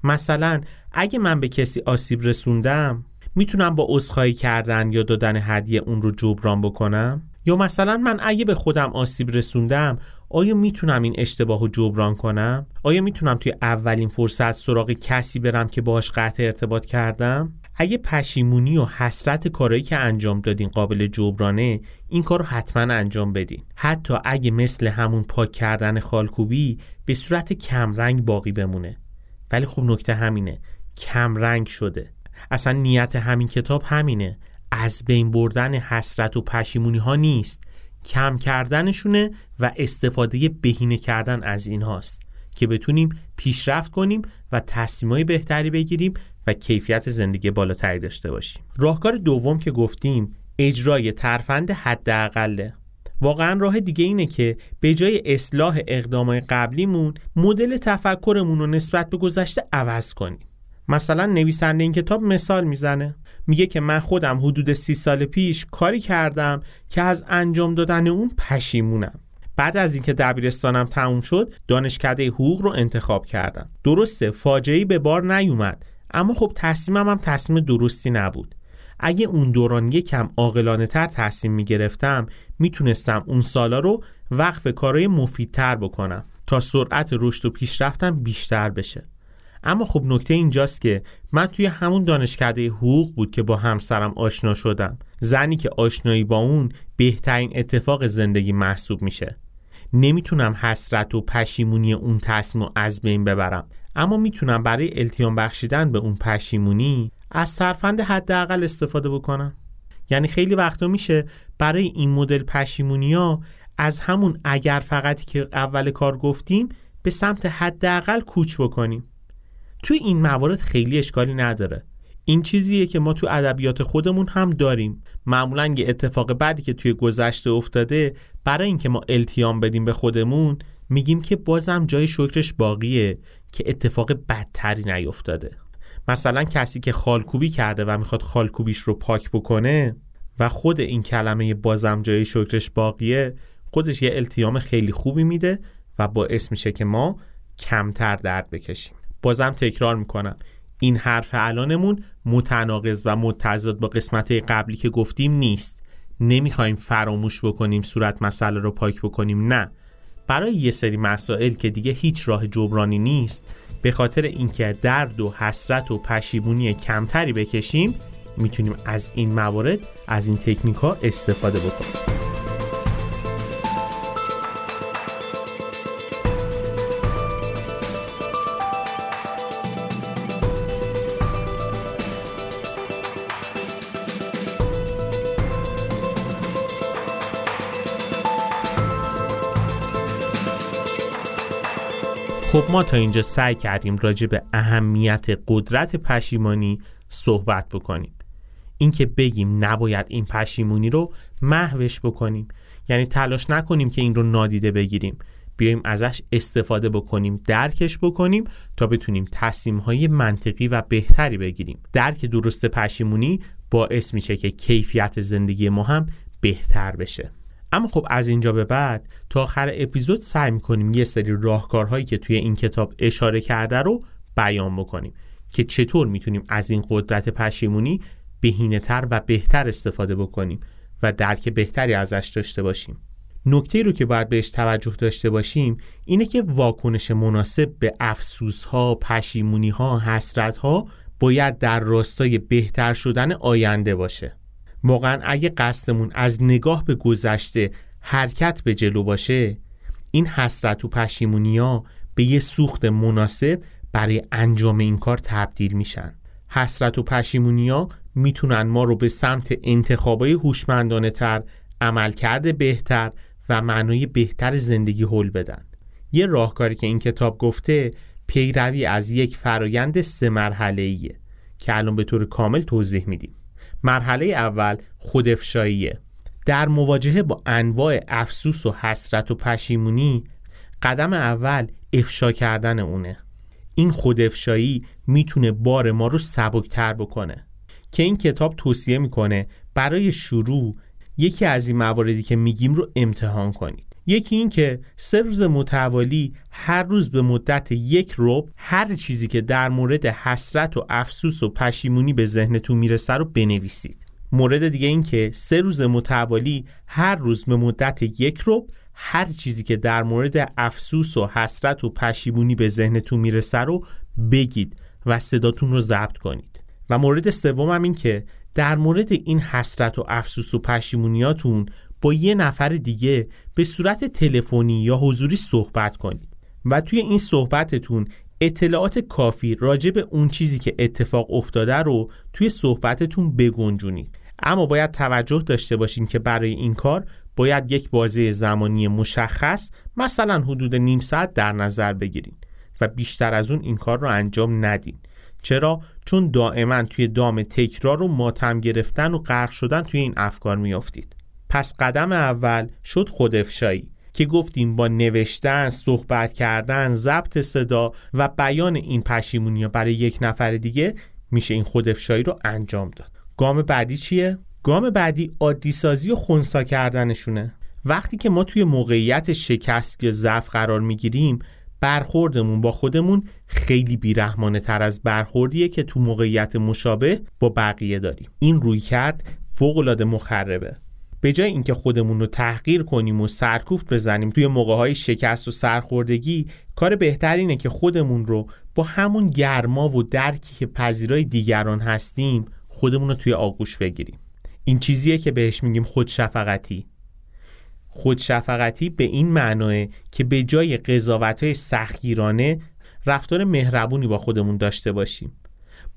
مثلا اگه من به کسی آسیب رسوندم می‌تونم با عذرخواهی کردن یا دادن هدیه اون رو جبران بکنم یا مثلا من اگه به خودم آسیب رسوندم آیا می‌تونم این اشتباه رو جبران کنم؟ آیا می‌تونم توی اولین فرصت سراغ کسی برم که باهاش قطع ارتباط کردم؟ اگه پشیمونی و حسرت کارایی که انجام دادین قابل جبرانه این کار رو حتما انجام بدین حتی اگه مثل همون پاک کردن خالکوبی به صورت کمرنگ باقی بمونه ولی خب نکته همینه. کمرنگ شده. اصلا نیت همین کتاب همینه. از بین بردن حسرت و پشیمونی ها نیست. کم کردنشونه و استفاده بهینه کردن از این هاست که بتونیم پیشرفت کنیم و تصمیمای بهتری بگیریم و کیفیت زندگی بالاتری داشته باشیم. راهکار دوم که گفتیم اجرای ترفند حداقله. واقعا راه دیگه اینه که به جای اصلاح اقدامای قبلیمون مدل تفکرمون رو نسبت به گذشته عوض کنیم. مثلا نویسنده این کتاب مثال می‌زنه. میگه که من خودم حدود سی سال پیش کاری کردم که از انجام دادن اون پشیمونم. بعد از اینکه دبیرستانم تموم شد دانشکده حقوق رو انتخاب کردم. درسته فاجعه به بار نیومد اما خب تصمیمم هم تصمیم درستی نبود. اگه اون دوران یکم عاقلانه تر تصمیم می‌گرفتم می‌تونستم اون سالا رو وقف کارهای مفیدتر بکنم تا سرعت رشد و پیشرفتم بیشتر بشه. اما خب نکته اینجاست که من توی همون دانشکده حقوق بود که با همسرم آشنا شدم. زنی که آشنایی با اون بهترین اتفاق زندگی محسوب میشه. نمی‌تونم حسرت و پشیمونی اون تصمیم از بین ببرم. اما می‌تونم برای التیام بخشیدن به اون پشیمونی از سرفند حداقل استفاده بکنم یعنی خیلی وقتا میشه برای این مدل پشیمونی ها از همون اگر فقطی که اول کار گفتیم به سمت حداقل کوچ بکنیم. توی این موارد خیلی اشکالی نداره. این چیزیه که ما تو ادبیات خودمون هم داریم. معمولا یه اتفاق بعدی که توی گذشته افتاده برای اینکه ما التیام بدیم به خودمون میگیم که بازم جای شکرش باقیه که اتفاق بدتری نیفتاده. مثلا کسی که خالکوبی کرده و می‌خواد خالکوبیش رو پاک بکنه و خود این کلمه بازم جای شکرش باقیه خودش یه التیام خیلی خوبی میده و باعث میشه که ما کمتر درد بکشیم. بازم تکرار می‌کنم. این حرف الانمون متناقض و متضاد با قسمت قبلی که گفتیم نیست. نمی‌خوایم فراموش بکنیم صورت مسئله رو پاک بکنیم نه. برای یه سری مسائل که دیگه هیچ راه جبرانی نیست به خاطر اینکه درد و حسرت و پشیمونی کمتری بکشیم می‌تونیم از این موارد از این تکنیک ها استفاده بکنیم. خب ما تا اینجا سعی کردیم راجع به اهمیت قدرت پشیمانی صحبت بکنیم. اینکه بگیم نباید این پشیمونی رو محوش بکنیم. یعنی تلاش نکنیم که این رو نادیده بگیریم. بیایم ازش استفاده بکنیم درکش بکنیم تا بتونیم تصمیم های منطقی و بهتری بگیریم. درک درست پشیمونی باعث میشه که کیفیت زندگی ما هم بهتر بشه. اما خب از اینجا به بعد تا آخر اپیزود سعی می‌کنیم یه سری راهکارهایی که توی این کتاب اشاره کرده رو بیان بکنیم که چطور می‌تونیم از این قدرت پشیمونی بهینه تر و بهتر استفاده بکنیم و درک بهتری ازش داشته باشیم. نکته رو که باید بهش توجه داشته باشیم اینه که واکنش مناسب به افسوس ها، پشیمونی ها، حسرت ها باید در راستای بهتر شدن آینده باشه. واقعا اگه قصدمون از نگاه به گذشته حرکت به جلو باشه این حسرت و پشیمونیا به یه سوخت مناسب برای انجام این کار تبدیل میشن. حسرت و پشیمونیا می‌تونن ما رو به سمت انتخابای هوشمندانه تر عملکرد بهتر و معنای بهتر زندگی حل بدن. یه راهکاری که این کتاب گفته پیروی از یک فرایند سه مرحله ایه که الان به طور کامل توضیح میدیم. مرحله اول خودافشاییه. در مواجهه با انواع افسوس و حسرت و پشیمونی قدم اول افشا کردن اونه. این خودافشایی می‌تونه بار ما رو سبکتر بکنه. که این کتاب توصیه می‌کنه برای شروع یکی از این مواردی که میگیم رو امتحان کنید. یکی این که سه روز متوالی هر روز به مدت یک روب هر چیزی که در مورد حسرت و افسوس و پشیمونی به ذهنتون می‌رسه رو بنویسید. مورد دیگه این که سه روز متوالی هر روز به مدت یک روب هر چیزی که در مورد افسوس و حسرت و پشیمونی به ذهنتون می‌رسه رو بگید و صداتون رو ضبط کنید. و مورد سوم این که در مورد این حسرت و افسوس و پشیمونیاتون با یه نفر دیگه به صورت تلفنی یا حضوری صحبت کنید و توی این صحبتتون اطلاعات کافی راجع به اون چیزی که اتفاق افتاده رو توی صحبتتون بگنجونید. اما باید توجه داشته باشین که برای این کار باید یک بازه زمانی مشخص مثلا حدود نیم ساعت در نظر بگیرید و بیشتر از اون این کار رو انجام ندین. چرا؟ چون دائما توی دام تکرار و ماتم گرفتن و غرق شدن توی این افکار میافتید. پس قدم اول شد خودافشایی که گفتیم با نوشتن، صحبت کردن، ضبط صدا و بیان این پشیمونی برای یک نفر دیگه میشه این خودافشایی رو انجام داد. گام بعدی چیه؟ گام بعدی عادی سازی و خونسا کردنشونه. وقتی که ما توی موقعیت شکست یا ضعف قرار می‌گیریم برخوردمون با خودمون خیلی بیرحمانه تر از برخوردیه که تو موقعیت مشابه با بقیه داریم این روی کرد فوق مخربه به جای اینکه خودمون رو تحقیر کنیم و سرکوف بزنیم توی موقع های شکست و سرخوردگی کار بهتر اینه که خودمون رو با همون گرما و درکی که پذیرای دیگران هستیم خودمون رو توی آغوش بگیریم. این چیزیه که بهش میگیم خودشفقتی. خودشفقتی به این معناه که به جای قضاوت های سختگیرانه رفتار مهربونی با خودمون داشته باشیم.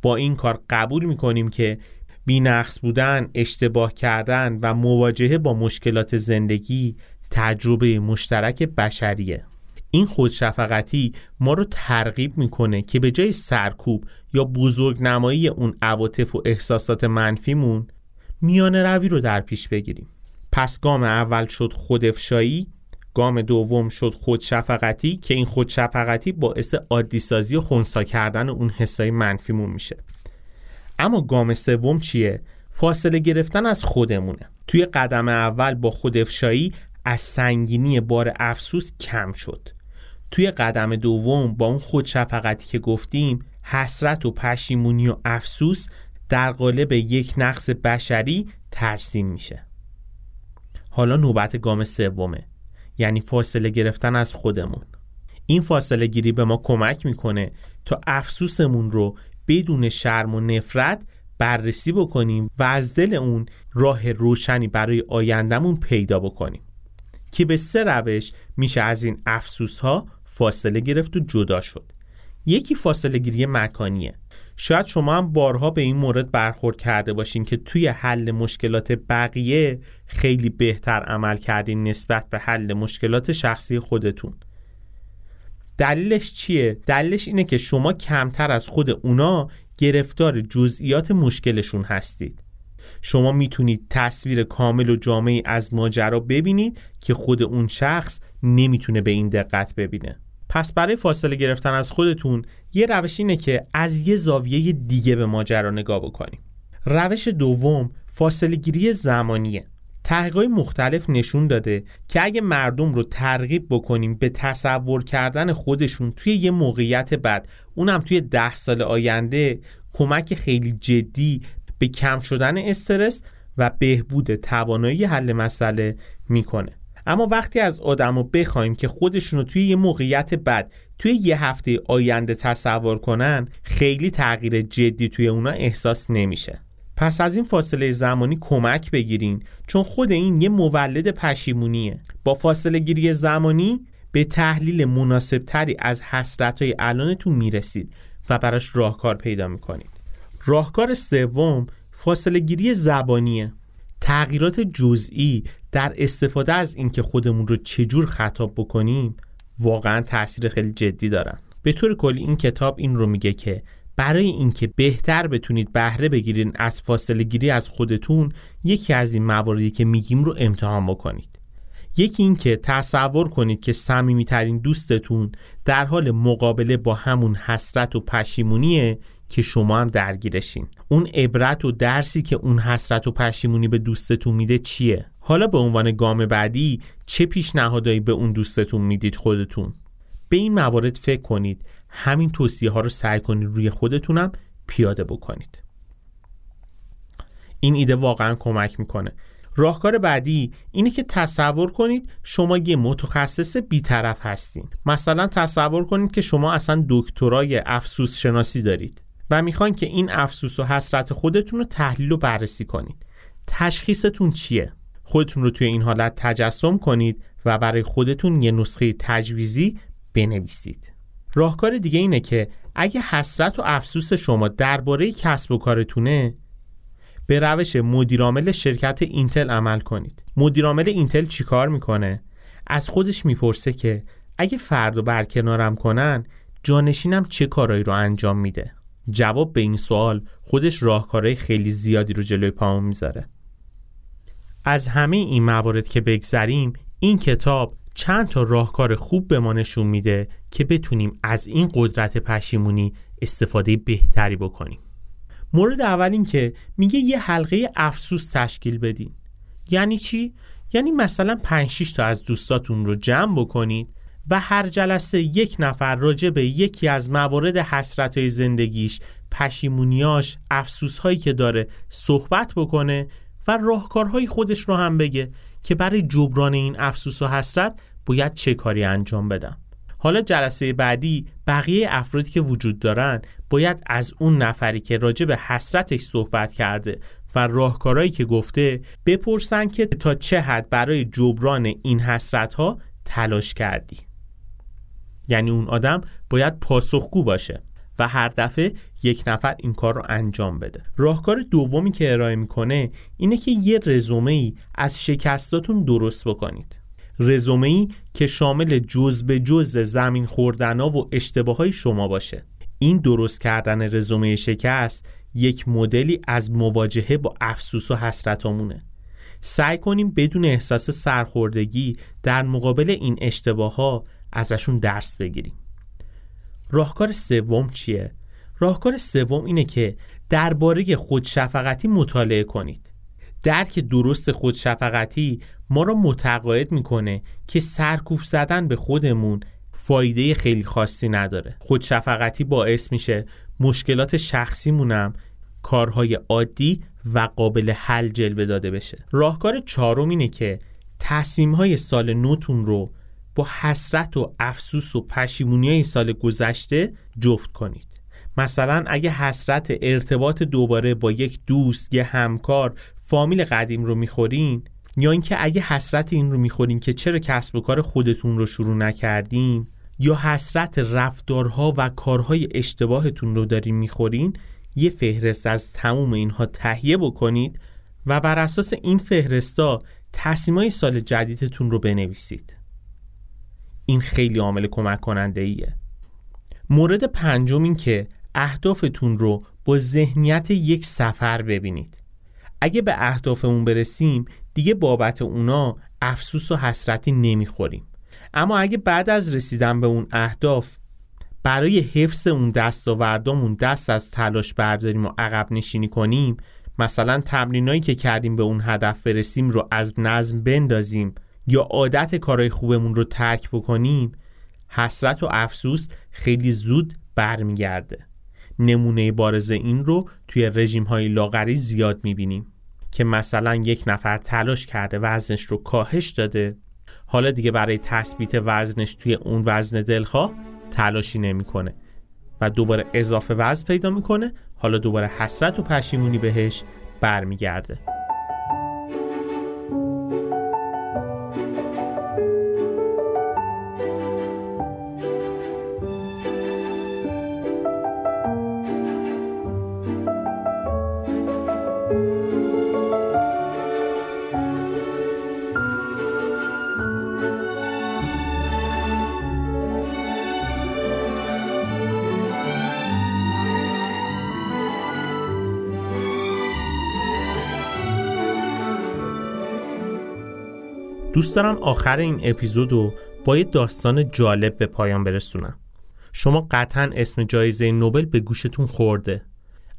با این کار قبول می‌کنیم که بینقص بودن، اشتباه کردن و مواجهه با مشکلات زندگی تجربه مشترک بشریه. این خودشفقتی ما رو ترغیب می‌کنه که به جای سرکوب یا بزرگ نمایی اون عواطف و احساسات منفیمون میانه روی رو در پیش بگیریم. پس گام اول شد خودافشایی گام دوم شد خودشفقتی که این خودشفقتی باعث عادی سازی و خونسا کردن اون حسای منفیمون میشه. اما گام سوم چیه؟ فاصله گرفتن از خودمونه. توی قدم اول با خودافشایی از سنگینی بار افسوس کم شد. توی قدم دوم با اون خودشفقتی که گفتیم حسرت و پشیمونی و افسوس در قالب یک نقص بشری ترسیم میشه. حالا نوبت گام سومه یعنی فاصله گرفتن از خودمون. این فاصله گیری به ما کمک می‌کنه تا افسوسمون رو بدون شرم و نفرت بررسی بکنیم و از دل اون راه روشنی برای آیندهمون پیدا بکنیم که به سه روش میشه از این افسوس ها فاصله گرفت و جدا شد. یکی فاصله گیری مکانیه. شاید شما هم بارها به این مورد برخورد کرده باشین که توی حل مشکلات بقیه خیلی بهتر عمل کردین نسبت به حل مشکلات شخصی خودتون. دلیلش چیه؟ دلیلش اینه که شما کمتر از خود اونا گرفتار جزئیات مشکلشون هستید. شما می‌تونید تصویر کامل و جامعی از ماجرا ببینید که خود اون شخص نمی‌تونه به این دقت ببینه. پس برای فاصله گرفتن از خودتون یه روش اینه که از یه زاویه دیگه به ماجرا نگاه بکنیم. روش دوم فاصله گیری زمانیه. تحقیقات مختلف نشون داده که اگه مردم رو ترغیب بکنیم به تصور کردن خودشون توی یه موقعیت بد اونم توی ده سال آینده کمک خیلی جدی به کم شدن استرس و بهبود توانایی حل مسئله می‌کنه. اما وقتی از آدم رو بخوایم که خودشون رو توی یه موقعیت بد توی یه هفته آینده تصور کنن خیلی تغییر جدی توی اونا احساس نمیشه. پس از این فاصله زمانی کمک بگیرین چون خود این یه مولد پشیمونیه. با فاصله گیری زمانی به تحلیل مناسب تری از حسرت های الانتون می‌رسید و براش راهکار پیدا می‌کنید. راهکار سوم فاصله گیری زبانیه. تغییرات جزئی در استفاده از اینکه خودمون رو چجور خطاب بکنیم واقعا تاثیر خیلی جدی دارن. به طور کلی این کتاب این رو میگه که برای اینکه بهتر بتونید بهره بگیرین از فاصله گیری از خودتون یکی از این مواردی که میگیم رو امتحان بکنید. یکی اینکه تصور کنید که صمیمیترین دوستتون در حال مقابله با همون حسرت و پشیمونیه که شما هم درگیرشین. اون عبرت و درسی که اون حسرت و پشیمونی به دوستتون میده چیه؟ حالا به عنوان گام بعدی چه پیشنهادایی به اون دوستتون می‌دید خودتون؟ به این موارد فکر کنید. همین توصیه ها رو سعی کنید روی خودتونم پیاده بکنید. این ایده واقعا کمک می‌کنه. راهکار بعدی اینه که تصور کنید شما یه متخصص بیطرف هستین. مثلا تصور کنید که شما اصلا دکترای افسوس شناسی دارید و می‌خواین که این افسوس و حسرت خودتون رو تحلیل و بررسی کنید. تشخیصتون چیه؟ خودتون رو توی این حالت تجسم کنید و برای خودتون یه نسخه تجویزی بنویسید. راهکار دیگه اینه که اگه حسرت و افسوس شما درباره کسب و کارتونه به روش مدیرعامل شرکت اینتل عمل کنید. مدیرعامل اینتل چیکار می‌کنه؟ از خودش می‌پرسه که اگه فرد و برکنارم کنن جانشینم چه کارایی رو انجام میده؟ جواب به این سوال خودش راهکارهای خیلی زیادی رو جلوی پامون می‌ذاره. از همه این موارد که بگذریم این کتاب چند تا راهکار خوب به ما نشون میده که بتونیم از این قدرت پشیمونی استفاده بهتری بکنیم. مورد اول این که میگه یه حلقه افسوس تشکیل بدین. یعنی چی؟ یعنی مثلا 5 6 تا از دوستاتون رو جمع بکنید و هر جلسه یک نفر راجع به یکی از موارد حسرت های زندگیش پشیمونیاش افسوس هایی که داره صحبت بکنه و راهکارهای خودش رو هم بگه. که برای جبران این افسوس و حسرت باید چه کاری انجام بدم. حالا جلسه بعدی بقیه افرادی که وجود دارن باید از اون نفری که راجع به حسرتش صحبت کرده و راهکارهایی که گفته بپرسن که تا چه حد برای جبران این حسرت ها تلاش کردی. یعنی اون آدم باید پاسخگو باشه. و هر دفعه یک نفر این کار رو انجام بده. راهکار دومی که ارائه می‌کنه اینه که یه رزومه ای از شکستاتون درست بکنید. رزومه ای که شامل جز به جز زمین خوردنا و اشتباه های شما باشه. این درست کردن رزومه شکست یک مدلی از مواجهه با افسوس و حسرتامونه سعی کنیم بدون احساس سرخوردگی در مقابل این اشتباه ها ازشون درس بگیریم. راهکار سوم چیه؟ راهکار سوم اینه که درباره خودشفقتی مطالعه کنید. درک درست خودشفقتی ما را متقاعد می‌کنه که سرکوف زدن به خودمون فایده خیلی خاصی نداره. خودشفقتی باعث میشه مشکلات شخصیمونم کارهای عادی و قابل حل جلوه داده بشه. راهکار چهارم اینه که تصمیم های سال نوتون رو با حسرت و افسوس و پشیمونی های سال گذشته جفت کنید. مثلا اگه حسرت ارتباط دوباره با یک دوست یه همکار فامیل قدیم رو می‌خورین یا اینکه اگه حسرت این رو می‌خورین که چرا کسب و کار خودتون رو شروع نکردین یا حسرت رفتارها و کارهای اشتباهتون رو دارین می‌خورین یه فهرست از تموم اینها تهیه بکنید و بر اساس این فهرستا تصمیمای سال جدیدتون رو بنویسید. این خیلی عامل کمک کننده ایه. مورد پنجم این که اهدافتون رو با ذهنیت یک سفر ببینید. اگه به اهدافمون برسیم دیگه بابت اونا افسوس و حسرتی نمی‌خوریم. اما اگه بعد از رسیدن به اون اهداف برای حفظ اون دستاوردامون دست از تلاش برداریم و عقب نشینی کنیم مثلا تمرینایی که کردیم به اون هدف برسیم رو از نظم بندازیم یا عادت کارهای خوبمون رو ترک بکنیم حسرت و افسوس خیلی زود برمیگرده. نمونه بارز این رو توی رژیم های لاغری زیاد می‌بینیم که مثلا یک نفر تلاش کرده وزنش رو کاهش داده. حالا دیگه برای تثبیت وزنش توی اون وزن دلخواه تلاشی نمی‌کنه و دوباره اضافه وزن پیدا می‌کنه حالا دوباره حسرت و پشیمونی بهش برمیگرده. دوست دارم آخر این اپیزود رو با یه داستان جالب به پایان برسونم. شما قطعا اسم جایزه نوبل به گوشتون خورده.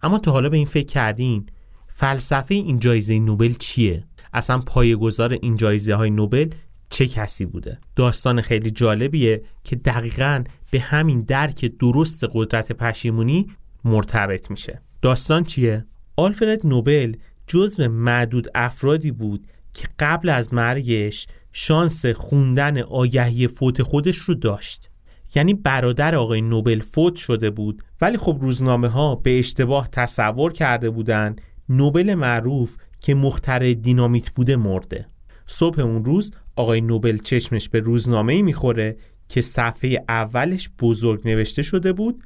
اما تا حالا به این فکر کردین فلسفه این جایزه نوبل چیه؟ اصلا پایه‌گذار این جایزه های نوبل چه کسی بوده؟ داستان خیلی جالبیه که دقیقا به همین درک درست قدرت پشیمونی مرتبط میشه. داستان چیه؟ آلفرد نوبل جزو معدود افرادی بود که قبل از مرگش شانس خوندن آگهی فوت خودش رو داشت. یعنی برادر آقای نوبل فوت شده بود ولی خب روزنامه ها به اشتباه تصور کرده بودن نوبل معروف که مخترع دینامیت بوده مرده. صبح اون روز آقای نوبل چشمش به روزنامه ای می‌خوره که صفحه اولش بزرگ نوشته شده بود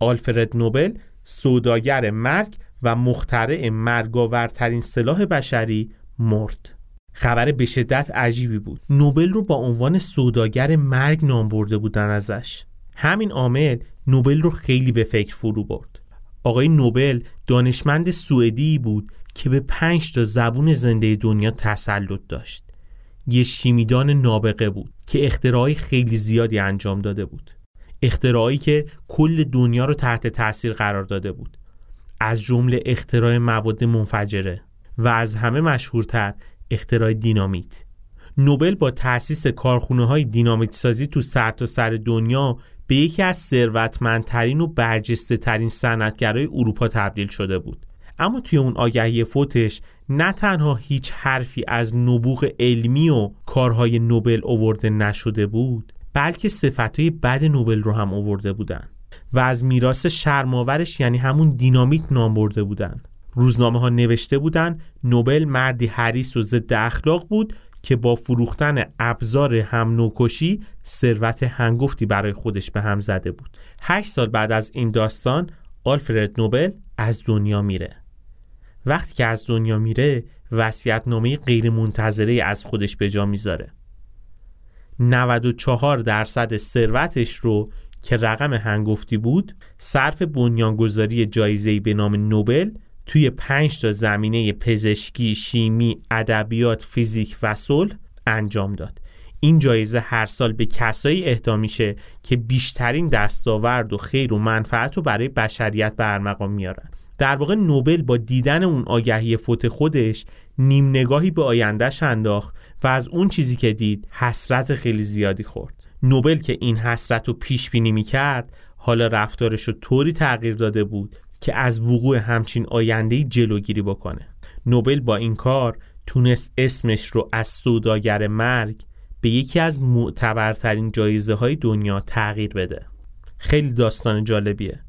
آلفرد نوبل سوداگر مرگ و مخترع مرگاورترین سلاح بشری مرد. خبر به شدت عجیبی بود. نوبل رو با عنوان سوداگر مرگ نام برده بودن ازش. همین عامل نوبل رو خیلی به فکر فرو برد. آقای نوبل دانشمند سوئدی بود که به پنج تا زبون زنده دنیا تسلط داشت. یه شیمیدان نابغه بود که اختراعی خیلی زیادی انجام داده بود. اختراعی که کل دنیا رو تحت تاثیر قرار داده بود. از جمله اختراع مواد منفجره. و از همه مشهورتر اختراع دینامیت. نوبل با تأسیس کارخونه های دینامیت سازی تو سر سر دنیا به یکی از ثروتمندترین و برجسته ترین صنعتگرای اروپا تبدیل شده بود. اما توی اون آگهی فوتش نه تنها هیچ حرفی از نبوغ علمی و کارهای نوبل اوورده نشده بود بلکه صفتهای بد نوبل رو هم اوورده بودن و از میراث شرماورش یعنی همون دینامیت نام برده بودن. روزنامه ها نوشته بودن نوبل مردی حریص و ضد اخلاق بود که با فروختن ابزار هم نوکشی ثروت هنگفتی برای خودش به هم زده بود. هشت سال بعد از این داستان آلفرد نوبل از دنیا میره. وقتی که از دنیا میره وسیعت نامه غیر منتظره از خودش به جا می‌ذاره. 94 درصد ثروتش رو که رقم هنگفتی بود صرف بنیانگذاری جایزه‌ای به نام نوبل توی پنج تا زمینه پزشکی، شیمی، ادبیات، فیزیک و صلح انجام داد. این جایزه هر سال به کسایی اهدا میشه که بیشترین دستاورد و خیر و منفعت رو برای بشریت به ارمغان میارن. در واقع نوبل با دیدن اون آگهی فوت خودش نیم نگاهی به آیندهش انداخت و از اون چیزی که دید حسرت خیلی زیادی خورد. نوبل که این حسرت رو پیش بینی می‌کرد حالا رفتارش رو طوری تغییر داده بود که از وقوع همچین آینده جلوگیری بکنه. نوبل با این کار تونست اسمش رو از سوداگر مرگ به یکی از معتبرترین جایزه های دنیا تغییر بده. خیلی داستان جالبیه.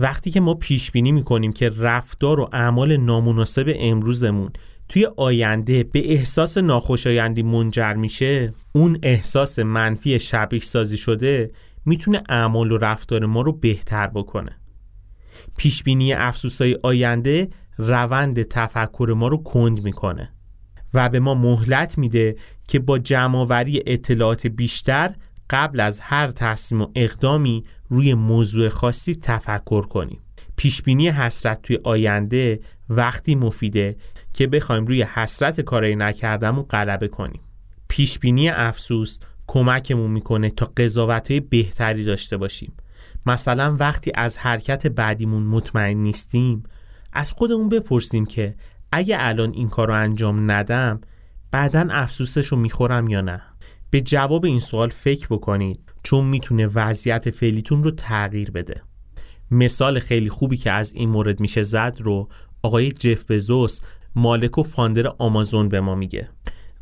وقتی که ما پیش بینی می‌کنیم که رفتار و اعمال نامناسب امروزمون توی آینده به احساس ناخوشایندی منجر میشه اون احساس منفی شبیه سازی شده می‌تونه اعمال و رفتار ما رو بهتر بکنه. پیش بینی افسوسای آینده روند تفکر ما رو کند می‌کنه و به ما مهلت میده که با جمعآوری اطلاعات بیشتر قبل از هر تصمیم و اقدامی روی موضوع خاصی تفکر کنیم. پیشبینی حسرت توی آینده وقتی مفیده که بخوایم روی حسرت کارایی نکردم و غلبه کنیم. پیشبینی افسوس کمکمون می‌کنه تا قضاوت بهتری داشته باشیم. مثلا وقتی از حرکت بعدیمون مطمئن نیستیم از خودمون بپرسیم که اگه الان این کار رو انجام ندم بعدا افسوسش رو می‌خورم یا نه؟ به جواب این سوال فکر بکنید چون می‌تونه وضعیت فعلیتون رو تغییر بده. مثال خیلی خوبی که از این مورد میشه زد رو آقای جف بزوس مالک و فاندر آمازون به ما میگه.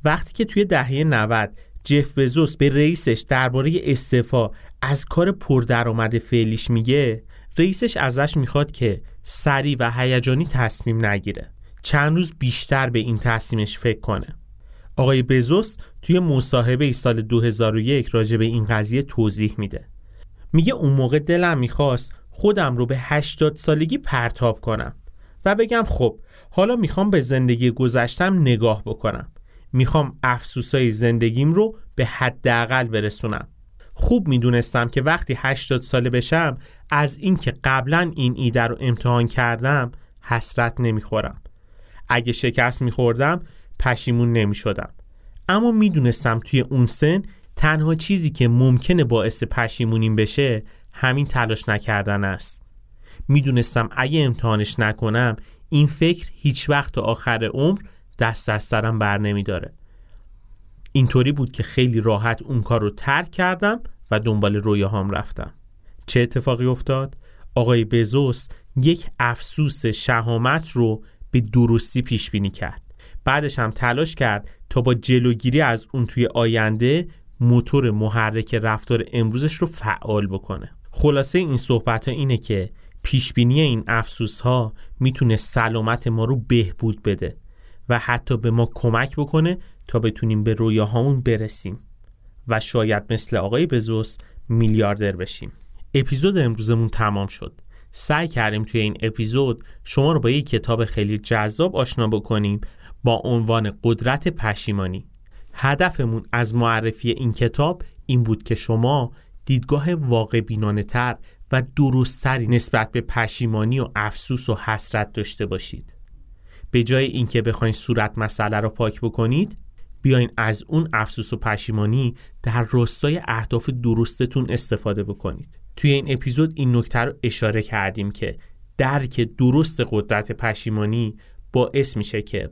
وقتی که توی دهه 90 جف بزوس به رئیسش درباره استعفا از کار پردرآمد فعلیش میگه رئیسش ازش می‌خواد که سریع و هیجانی تصمیم نگیره. چند روز بیشتر به این تصمیمش فکر کنه. آقای بزوس توی مصاحبه سال 2001 راجع به این قضیه توضیح میده. میگه اون موقع دلم می‌خواست خودم رو به 80 سالگی پرتاب کنم و بگم خب حالا می‌خوام به زندگی گذشتم نگاه بکنم. می‌خوام افسوسای زندگیم رو به حداقل برسونم. خوب می‌دونستم که وقتی 80 ساله بشم از اینکه قبلا این ایده رو امتحان کردم حسرت نمی‌خورم. اگه شکست میخوردم پشیمون نمی‌شدم. اما می‌دونستم توی اون سن تنها چیزی که ممکنه باعث پشیمونیم بشه همین تلاش نکردن است. می‌دونستم اگه امتحانش نکنم این فکر هیچ وقت تا آخر عمر دست از سرم بر نمیداره. اینطوری بود که خیلی راحت اون کار رو ترک کردم و دنبال رویاهام رفتم. چه اتفاقی افتاد؟ آقای بزوس یک افسوس شهامت رو به درستی پیش بینی کرد. بعدش هم تلاش کرد تا با جلوگیری از اون توی آینده موتور محرک رفتار امروزش رو فعال بکنه. خلاصه این صحبت ها اینه که پیشبینی این افسوس ها می‌تونه سلامت ما رو بهبود بده و حتی به ما کمک بکنه تا بتونیم به رویاهامون برسیم و شاید مثل آقای بزوس میلیاردر بشیم. اپیزود امروزمون تمام شد. سعی کردیم توی این اپیزود شما رو با یک کتاب خیلی جذاب آشنا بکنیم با عنوان قدرت پشیمانی. هدفمون از معرفی این کتاب این بود که شما دیدگاه واقع بینانه تر و درستتری نسبت به پشیمانی و افسوس و حسرت داشته باشید. به جای اینکه بخواین صورت مسئله رو پاک بکنید بیاین از اون افسوس و پشیمانی در راستای اهداف درستتون استفاده بکنید. توی این اپیزود این نکته رو اشاره کردیم که درک درست قدرت پشیمانی باعث میشه که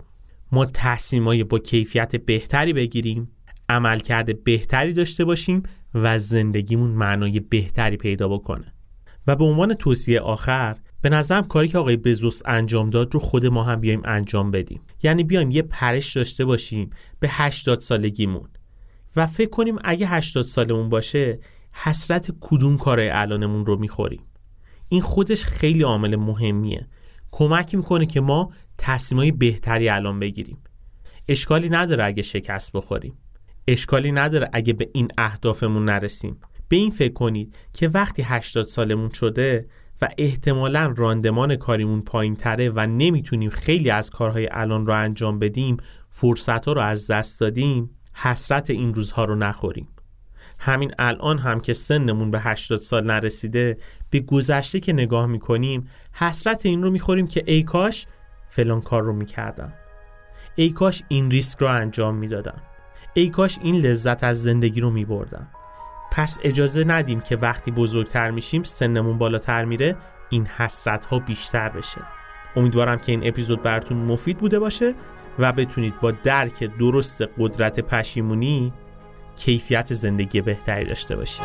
ما تصمیمای با کیفیت بهتری بگیریم عملکرد بهتری داشته باشیم و زندگیمون معنای بهتری پیدا بکنه. و به عنوان توصیه آخر به نظرم کاری که آقای بزوس انجام داد رو خود ما هم بیایم انجام بدیم. یعنی بیایم یه پرش داشته باشیم به 80 سالگیمون. و فکر کنیم اگه 80 سالمون باشه حسرت کدوم کارهای الانمون رو می‌خوریم؟ این خودش خیلی عامل مهمیه. کمک می‌کنه که ما تصمیمای بهتری الان بگیریم. اشکالی نداره اگه شکست بخوریم. اشکالی نداره اگه به این اهدافمون نرسیم. به این فکر کنید که وقتی 80 سالمون شده و احتمالا راندمان کاریمون پایین تره و نمی‌تونیم خیلی از کارهای الان رو انجام بدیم فرصت رو از دست دادیم حسرت این روزها رو نخوریم. همین الان هم که سنمون به 80 سال نرسیده به گذشته که نگاه می‌کنیم حسرت این رو می‌خوریم که ای کاش فلان کار رو می‌کردم. ای کاش این ریسک رو انجام می‌دادم. ای کاش این لذت از زندگی رو میبردم. پس اجازه ندیم که وقتی بزرگتر میشیم سنمون بالاتر میره این حسرت ها بیشتر بشه. امیدوارم که این اپیزود براتون مفید بوده باشه و بتونید با درک درست قدرت پشیمونی کیفیت زندگی بهتری داشته باشید.